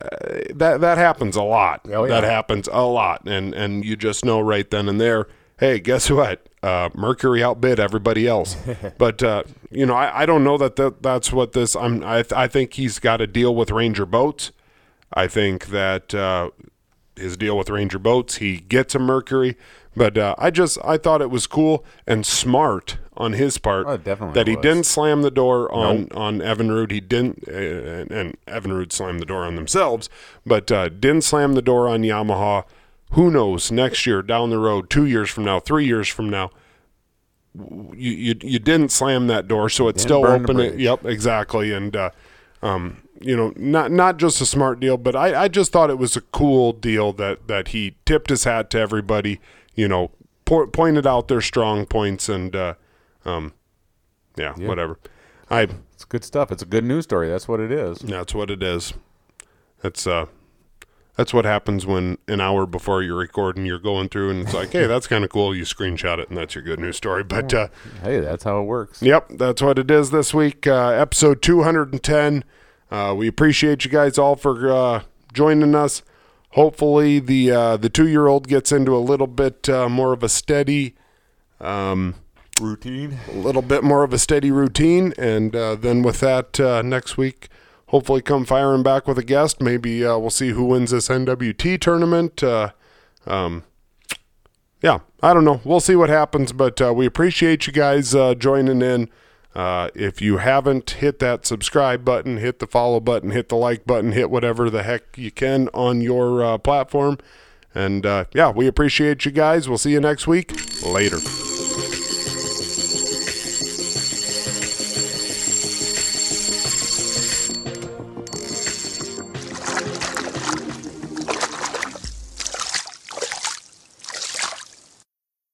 Speaker 1: uh, that that happens a lot.
Speaker 2: Oh, yeah.
Speaker 1: That happens a lot, and and you just know right then and there. Hey, guess what? Uh, Mercury outbid everybody else. but uh, you know, I, I don't know that, that that's what this. I'm. I th- I think he's got a deal with Ranger Boats. I think that uh, his deal with Ranger Boats, he gets a Mercury. But uh, I just I thought it was cool and smart on his part
Speaker 2: Oh,
Speaker 1: that he
Speaker 2: was.
Speaker 1: didn't slam the door on on Evinrude. He didn't, uh, and, and Evinrude slammed the door on themselves, but uh, didn't slam the door on Yamaha. Who knows? Next year, down the road, two years from now, three years from now, you you, you didn't slam that door, so it's still open. It, yep, exactly, and. Uh, um, you know, not not just a smart deal, but I, I just thought it was a cool deal that that he tipped his hat to everybody. You know, po- pointed out their strong points, and uh, um, yeah,
Speaker 2: Yeah.
Speaker 1: whatever. I
Speaker 2: It's good stuff. It's a good news story. That's what it is.
Speaker 1: that's what it is. That's uh, that's what happens when an hour before you're recording, you're going through, and it's like, hey, that's kind of cool. You screenshot it, and that's your good news story. But uh,
Speaker 2: Hey, that's how it works.
Speaker 1: Yep, that's what it is this week. Uh, episode 210. Uh, we appreciate you guys all for uh, joining us. Hopefully, the uh, the two year old gets into a little bit uh, more of a steady, um,
Speaker 2: Routine.
Speaker 1: a little bit more of a steady routine, and uh, then with that, uh, next week, hopefully, come firing back with a guest. Maybe uh, we'll see who wins this NWT tournament. Uh, um, yeah, I don't know. We'll see what happens, but uh, we appreciate you guys uh, joining in. Uh, if you haven't hit that subscribe button, hit the follow button, hit the like button, hit whatever the heck you can on your uh, platform. And yeah, we appreciate you guys. We'll see you next week. Later.